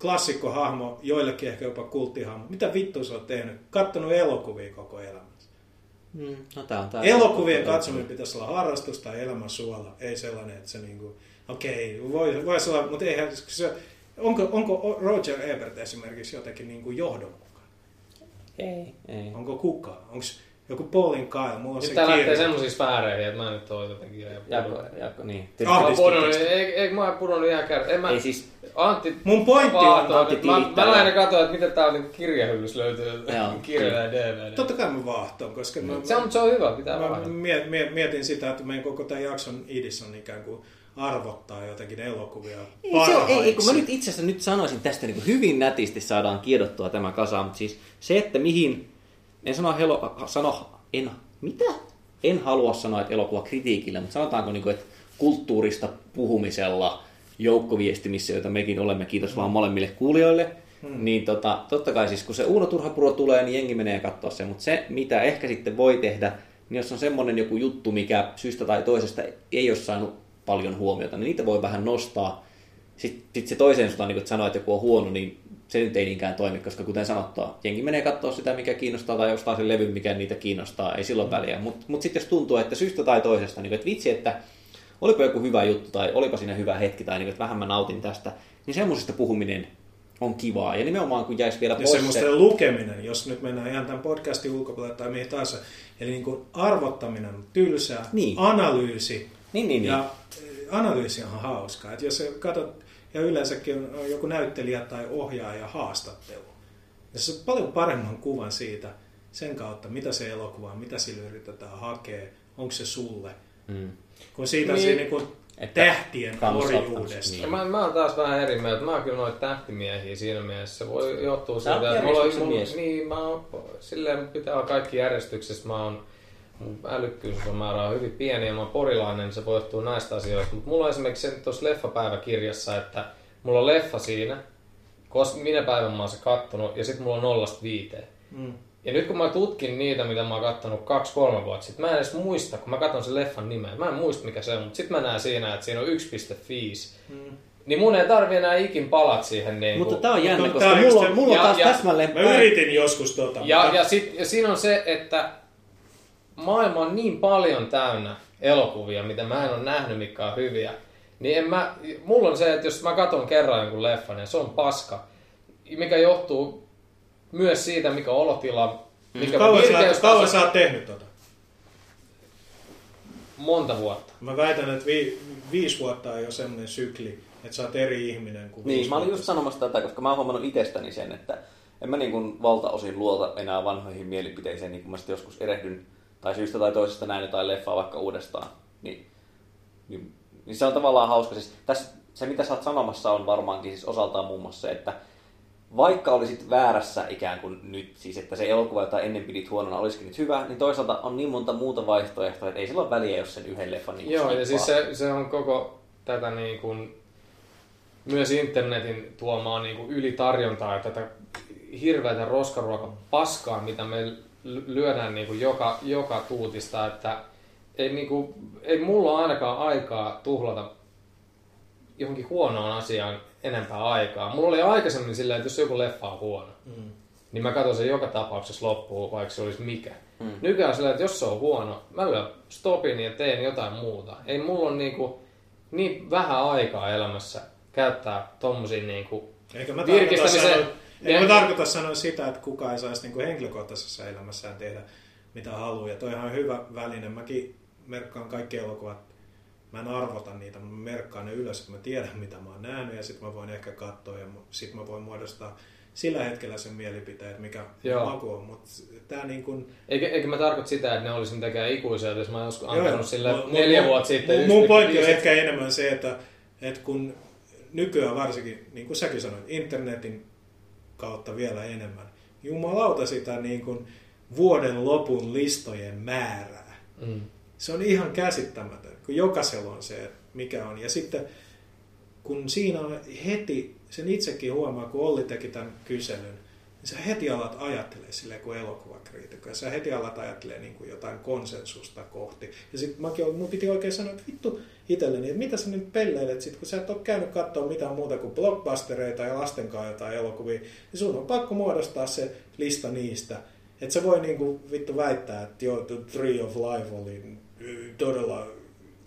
S2: klassikkohahmo, joillekin ehkä jopa kulttihahmo. Mitä vittu sä oot tehnyt? Kattonut elokuvia koko elämässä.
S1: Mm, no tää on tää.
S2: Elokuvien katsominen pitäisi olla harrastus tai elämän suola. Ei sellainen, että se niinku, okei, okay, voi, voi olla, mutta eihän se, onko, onko Roger Ebert esimerkiksi jotenkin niinku johdonmukainen?
S1: Ei, ei.
S2: Onko kukaan? Onko joku Paulin Kyle? Mulla on
S3: Nyt
S2: se
S3: tää lähtee
S2: kirja.
S3: semmoisiin sfääreihin, että mä nyt oon jotenkin...
S1: Jako, jako, niin.
S3: Mä oon
S2: Ahdistutteko
S3: pudonnut, ei, ei, mä oon pudonnut ihan kerran. En mä,
S1: Ei siis,
S3: Antti
S2: Mun pointti on,
S3: Vaato,
S1: Antti
S3: että mä, mä lähinnä katsoin, että miten tää niin kirjahyllys löytyy
S1: Joo.
S3: kirjoja ja DVD.
S2: Totta kai mä vaahtoon, koska mä,
S3: Se on, se on hyvä, pitää
S2: mä
S3: vaan.
S2: mie- mie- mietin sitä, että meidän koko tämän jakson idis on ikään kuin arvottaa jotenkin elokuvia
S1: ei, se on, ei, kun mä
S2: parhaiksi.
S1: nyt itse asiassa nyt sanoisin tästä niin hyvin nätisti saadaan kiedottua tämä kasaan, mutta siis se, että mihin, en sano, helo, sano en, mitä? En halua sanoa, että elokuva kritiikillä, mutta sanotaanko, niin kuin, että kulttuurista puhumisella, joukkoviestimissä, joita mekin olemme, kiitos vaan molemmille kuulijoille, hmm. niin tota, totta kai siis kun se Uuno Turhapuro tulee, niin jengi menee katsoa sen, mutta se, mitä ehkä sitten voi tehdä, niin jos on semmoinen joku juttu, mikä syystä tai toisesta ei ole saanut paljon huomiota, niin niitä voi vähän nostaa. Sitten sit se toiseen suuntaan, niin kun sanoo, että joku on huono, niin se nyt ei niinkään toimi, koska kuten sanottua, jengi menee katsoa sitä, mikä kiinnostaa, tai ostaa sen levyn, mikä niitä kiinnostaa, ei silloin väliä. Mutta mut sitten jos tuntuu, että syystä tai toisesta, niin että vitsi, että olipa joku hyvä juttu, tai olipa siinä hyvä hetki, tai niin että vähän mä nautin tästä, niin semmoisesta puhuminen on kivaa. Ja nimenomaan kun jäisi vielä
S2: Ja
S1: pois
S2: semmoisten
S1: se...
S2: lukeminen, jos nyt mennään ihan tämän podcastin ulkopuolelle tai mihin tahansa. Eli niin kuin arvottaminen on tylsää,
S1: Niin.
S2: analyysi.
S1: Niin, niin, niin.
S2: Ja eh, analyysi on hauskaa. Että jos katsot, ja yleensäkin on joku näyttelijä tai ohjaaja haastattelu. Ja se on paljon paremman kuvan siitä sen kautta, mitä se elokuva on, mitä sillä yritetään hakea, onko se sulle.
S1: Mm.
S2: Kun siitä
S3: Niin.
S2: niin, niin kuin
S1: Että
S2: tähtien orjuudesta.
S1: niin.
S3: Ja Mä, mä oon taas vähän eri mieltä. Mä oon kyllä noita tähtimiehiä siinä mielessä. Se voi johtua siitä, että mulla on... niin, mä oon, silleen pitää olla kaikki järjestyksessä. Mä oon, mun älykkyys on määrä on hyvin pieni ja mä oon porilainen, niin se voi johtua näistä asioista. Mutta mulla on esimerkiksi se tuossa leffapäiväkirjassa, että mulla on leffa siinä, koska minä päivän mä oon se kattonut, ja sitten mulla on nollasta viiteen.
S2: Mm.
S3: Ja nyt kun mä tutkin niitä, mitä mä oon kattonut kaksi-kolme vuotta sitten, mä en edes muista, kun mä katson sen leffan nimen, mä en muista mikä se on, mutta sitten mä näen siinä, että siinä on 1,5.
S2: Mm.
S3: Niin mun ei tarvi enää ikin palat siihen. Niin
S1: Mutta
S3: kuin-
S1: tämä on jännä, koska mulla mulla on
S3: ja-
S1: taas
S3: ja-
S1: täsmälleen...
S2: Mä yritin joskus tota.
S3: ja,
S2: mutta-
S3: ja, sit, ja siinä on se, että maailma on niin paljon täynnä elokuvia, mitä mä en ole nähnyt, mikä on hyviä. Niin en mä, mulla on se, että jos mä katson kerran jonkun leffan ja se on paska, mikä johtuu myös siitä, mikä olotila, mikä
S2: Kauan sä,
S3: virkeystaso-
S2: kauan sä oot tehnyt tota?
S3: monta vuotta.
S2: Mä väitän, että vi, viisi vuotta on jo semmoinen sykli, että sä oot eri ihminen kuin
S6: Niin, mä olin just sanomassa tätä, koska mä oon huomannut itsestäni sen, että en mä niin kuin valtaosin luota enää vanhoihin mielipiteisiin, niin kun mä sitten joskus erehdyn tai syystä tai toisesta näin jotain leffaa vaikka uudestaan, niin, niin, niin se on tavallaan hauska. Siis tässä, se mitä sä oot sanomassa on varmaankin siis osaltaan muun muassa se, että vaikka olisit väärässä ikään kuin nyt, siis että se elokuva, jota ennen pidit huonona, olisikin nyt hyvä, niin toisaalta on niin monta muuta vaihtoehtoa, että ei sillä ole väliä, jos sen yhden leffan niin
S3: Joo, ja siis se, se on koko tätä niin kuin, myös internetin tuomaa niin kuin ylitarjontaa ja tätä hirveätä roskaruoka paskaa, mitä me lyödään niin kuin joka, joka tuutista, että ei, niin kuin, ei mulla ole ainakaan aikaa tuhlata johonkin huonoon asiaan enempää aikaa. Mulla oli aikaisemmin silleen, että jos joku leffa on huono,
S2: Mm.
S3: niin mä katson sen joka tapauksessa loppuun, vaikka se olisi mikä. Mm. Nykyään sillä, että jos se on huono, mä lyön stopin ja teen jotain muuta. Ei mulla ole niinku, niin vähän aikaa elämässä käyttää tommosia niinku
S2: Eikä mä
S3: virkistämiseen.
S2: sanoa,
S3: Ja-
S2: mä tarkoita sanoa sitä, että kukaan ei saisi niin kuin henkilökohtaisessa elämässään tehdä mitä haluaa. Ja toihan on hyvä väline. Mäkin merkkaan kaikki elokuvat. Mä en arvota niitä, mutta mä merkkaan ne ylös, että mä tiedän mitä mä oon nähnyt ja sitten mä voin ehkä katsoa ja sitten mä voin muodostaa sillä hetkellä sen mielipiteen, että mikä
S3: Joo.
S2: maku on. Mutta tää niin kuin,
S3: Eikä, eikä mä tarkoita sitä, että ne olisi mitenkään ikuisia, jos mä oon joskus
S2: Joo, joo.
S3: antanut sille
S2: Mut-
S3: neljä
S2: mut-
S3: vuotta sitten.
S2: Mun, mun
S3: 1,5,
S2: pointti on ehkä enemmän se, että, että kun nykyään varsinkin, niin kuin säkin sanoit, internetin kautta vielä enemmän, jumalauta sitä niin kuin vuoden lopun listojen määrää.
S3: Mm.
S2: Se on ihan käsittämätön, kun jokaisella on se, mikä on. Ja sitten kun siinä on heti, sen itsekin huomaa, kun Olli teki tämän kyselyn, niin sä heti alat ajattelee silleen kuin elokuvakriitikko, ja sä heti alat ajattelee niin kuin jotain konsensusta kohti. Ja sitten mäkin mun piti oikein sanoa, että vittu itselleni, että mitä sä nyt pelleilet sit, kun sä et ole käynyt katsoa mitään muuta kuin blockbustereita ja lasten kanssa jotain elokuvia, niin sun on pakko muodostaa se lista niistä. Että sä voi niinku vittu väittää, että joo, The Tree of Life oli y, todella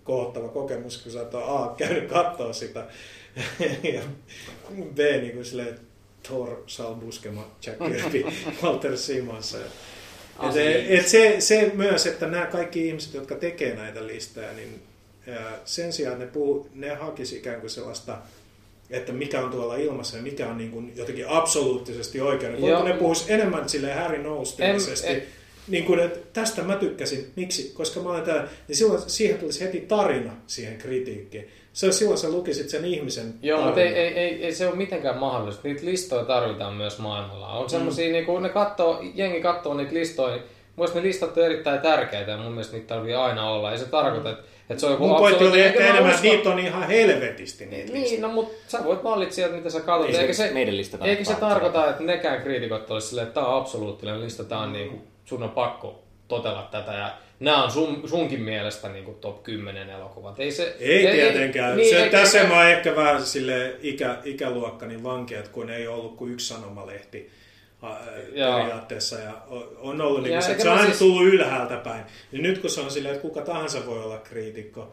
S2: kohottava kokemus, kun sä et ole A, käynyt katsoa sitä, ja B, niin kuin silleen, Thor, Sal Buscema, Jack Kirby, Walter Simons. Et, et se, se myös, että nämä kaikki ihmiset, jotka tekee näitä listoja, niin sen sijaan ne, puhuu, ne hakisi ikään kuin sellaista, että mikä on tuolla ilmassa ja mikä on niin kuin jotenkin absoluuttisesti oikein. Voiko ne puhuisi enemmän sille Harry Noustilisesti? Niin kuin, että tästä mä tykkäsin. Miksi? Koska mä olen täällä. Niin silloin siihen tulisi heti tarina siihen kritiikkiin. Se olisi silloin sä lukisit sen ihmisen
S3: Joo, mutta ei, ei, ei, ei, se ole mitenkään mahdollista. Niitä listoja tarvitaan myös maailmalla. On semmosia, mm. niin kun ne kattoo, jengi katsoo niitä listoja, niin mun mielestä ne listat on erittäin tärkeitä ja mun mielestä niitä tarvii aina olla. Ei se tarkoita, että, että se on joku
S2: Mun pointti oli
S3: absoluuttinen-
S2: ehkä
S3: Mä
S2: enemmän, että
S3: uskon-
S2: niitä on ihan helvetisti niitä
S3: Niin, no mutta sä voit valita sieltä, mitä sä katsot.
S1: Ei se
S3: eikä se,
S1: meidän lista
S3: eikä se tarkoita, että nekään kriitikot olisi silleen, että tämä on absoluuttinen lista, tää on niin kuin, sun on pakko totella tätä ja nämä on sun, sunkin mielestä niin kuin top 10 elokuvat. Ei, se,
S2: Ei tietenkään.
S3: niin,
S2: se,
S3: eikä-
S2: tässä
S3: eikä-
S2: mä oon ehkä vähän sille ikä, ikäluokkani vankeat, kun ei ollut kuin yksi sanomalehti periaatteessa. Ja on ollut niin
S3: Ja
S2: kuin se, että se on
S3: siis-
S2: tullut ylhäältä päin. Niin nyt kun se on silleen, että kuka tahansa voi olla kriitikko,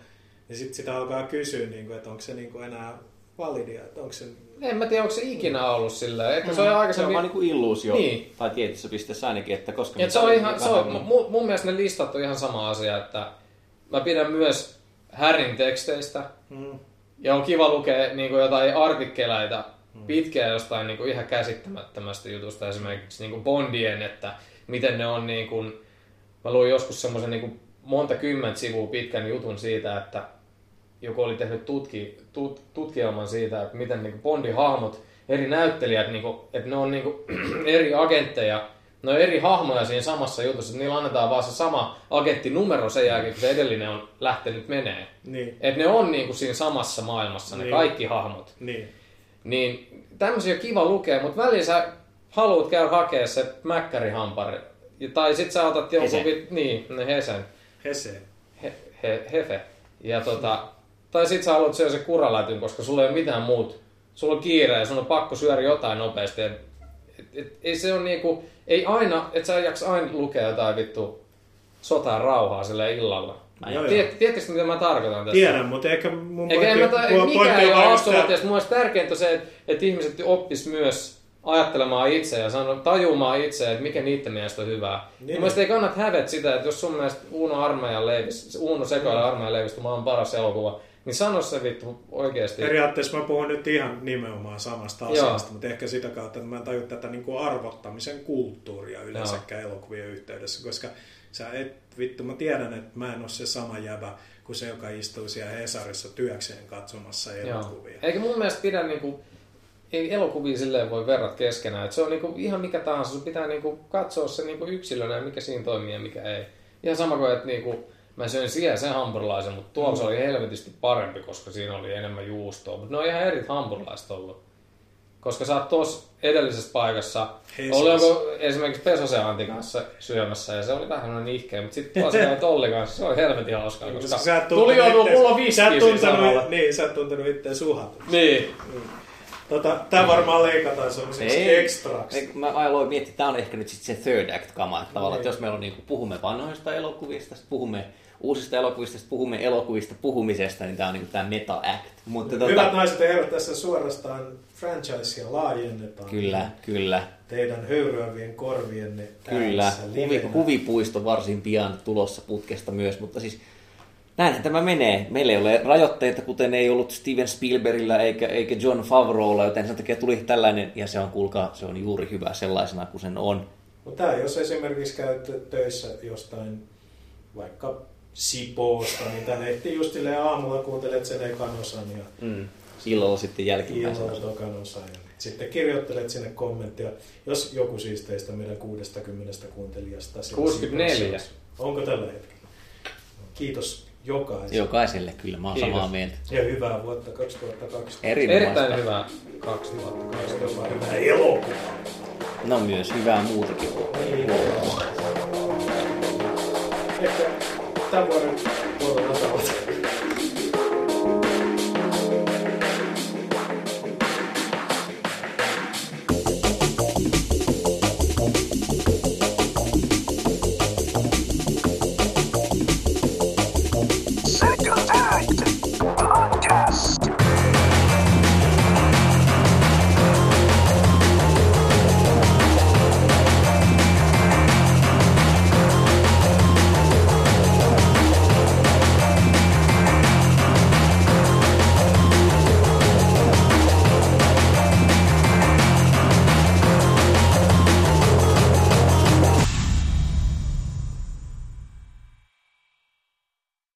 S2: niin sitten sitä alkaa kysyä, niin kuin, että onko se niin kuin enää validia, että onko se...
S3: En mä tiedä, onko se ikinä ollut sillä. Ehkä se on
S1: Se on
S3: aikaisemmin...
S1: vaan niinku illuusio,
S3: Niin.
S1: tai tietyssä pisteessä ainakin, että koska...
S3: Et se on ihan, se on, mun, mun mielestä ne listat on ihan sama asia, että mä pidän myös Härin teksteistä,
S2: Mm.
S3: ja on kiva lukea niin kuin jotain artikkeleita pitkiä jostain niin kuin ihan käsittämättömästä jutusta, esimerkiksi niin kuin Bondien, että miten ne on niin kuin, mä luin joskus semmoisen niin kuin monta kymmentä sivua pitkän jutun siitä, että joku oli tehnyt tutki, tut, tutkielman siitä, että miten niin kuin Bondin hahmot, eri näyttelijät, niin kuin, että ne on niin kuin, eri agentteja, ne on eri hahmoja siinä samassa jutussa, että niillä annetaan vaan se sama agenttinumero sen jälkeen, kun se edellinen on lähtenyt menee.
S2: Niin,
S3: Että ne on niinku siinä samassa maailmassa, ne
S2: Niin.
S3: kaikki hahmot.
S2: niin.
S3: Niin tämmöisiä on kiva lukea, mutta välillä sä haluat käydä hakea se mäkkärihampari. Ja- Tai sit sä otat joku...
S1: Hese.
S3: Niin, ne Hesen.
S2: Hese.
S3: He, he, hefe. Ja tota... Tai sit sä haluat syödä se kuralätyn, koska sulla ei ole mitään muut. Sulla on kiire ja sun on pakko syödä jotain nopeasti. Et, et, et, ei se on niinku... Ei aina, et sä jaksa aina lukea jotain vittu sotaa rauhaa sille illalla.
S1: Mä
S3: tiedätkö mitä mä tarkoitan tässä?
S2: Tiedän, mutta ehkä mun
S3: Eikä en mä ta-
S2: mun
S3: mikään ei
S2: on
S3: ole
S2: vaan
S3: absoluuttista. Mun tärkeintä on se, että, että ihmiset oppis myös ajattelemaan itse ja sano, tajumaan itse, että mikä niiden mielestä on hyvää.
S2: Niin.
S3: Niin. Mun mielestä ei kannata hävet sitä, että jos sun mielestä Uuno Armeijan leivis, Uuno Sekoilla Armeijan leivistä on paras elokuva, niin sano se vittu oikeesti.
S2: Periaatteessa mä puhun nyt ihan nimenomaan samasta
S3: Joo.
S2: asiasta, mutta ehkä sitä kautta, että mä en taju tätä niin kuin arvottamisen kulttuuria yleensäkään elokuvien yhteydessä, koska sä et, vittu mä tiedän, että mä en ole se sama jäbä kuin se, joka istuu siellä Hesarissa työkseen katsomassa
S3: Joo.
S2: elokuvia.
S3: Eikä mun mielestä pidä niinku, ei elokuvia silleen voi verrata keskenään. Et se on niinku ihan mikä tahansa, sun pitää niinku katsoa se niinku yksilönä ja mikä siinä toimii ja mikä ei. Ihan sama kuin, että niinku, mä söin siellä sen hampurilaisen, mutta tuolla se oli helvetisti parempi, koska siinä oli enemmän juustoa. Mutta ne on ihan eri hampurilaiset ollut. Koska sä oot tuossa edellisessä paikassa,
S2: Hesarissa.
S3: oli joku esimerkiksi Pesosen Antin kanssa syömässä ja se oli vähän sellainen ihkeä, mutta sitten tuossa kävit Olli kanssa, se oli helvetin hauskaa, koska
S2: sä
S3: tuli jo, mulla viskiä siinä.
S2: Niin, sä et tuntenut itseä suhat.
S3: Niin.
S2: Tota, tää varmaan leikataan semmoiseksi ekstraksi.
S1: Ei, mä aloin miettiä, että tämä on ehkä nyt sit se third act kama, että tavallaan, että
S2: Niin.
S1: jos meillä on niin puhumme vanhoista elokuvista, sit puhumme uusista elokuvista, puhumme elokuvista puhumisesta, niin tämä on niin tämä meta act. Mutta
S2: Hyvät
S1: tota,
S2: naiset ja herrat, tässä suorastaan franchisea laajennetaan.
S1: kyllä, kyllä,
S2: Teidän höyryävien korvienne
S1: kyllä. Huvi, huvipuisto varsin pian tulossa putkesta myös, mutta siis näinhän tämä menee. Meillä ei ole rajoitteita, kuten ei ollut Steven Spielbergillä eikä, eikä John Favreaulla, joten sen takia tuli tällainen, ja se on, kuulkaa, se on juuri hyvä sellaisena kuin sen on.
S2: Mutta tämä, jos esimerkiksi käyt töissä jostain vaikka Sipoosta, niin tänne ehtii just silleen aamulla kuuntelet sen ekan osan ja
S1: Mm. Illalla sitten jälkimmäisenä.
S2: illalla tokan osan. Ja sitten kirjoittelet sinne kommenttia, jos joku siis teistä meidän 60 kuuntelijasta. siellä
S3: 64.
S2: Sipoossa on. Onko tällä hetkellä? Kiitos jokaiselle.
S1: Jokaiselle kyllä, mä oon
S3: Kiitos.
S1: samaa mieltä.
S2: Ja hyvää vuotta 2012.
S1: Erinomaista.
S3: Erittäin hyvä 2012.
S2: Hyvää elokuva.
S1: No myös hyvää muutakin.
S2: Niin. Ehkä Tá bom.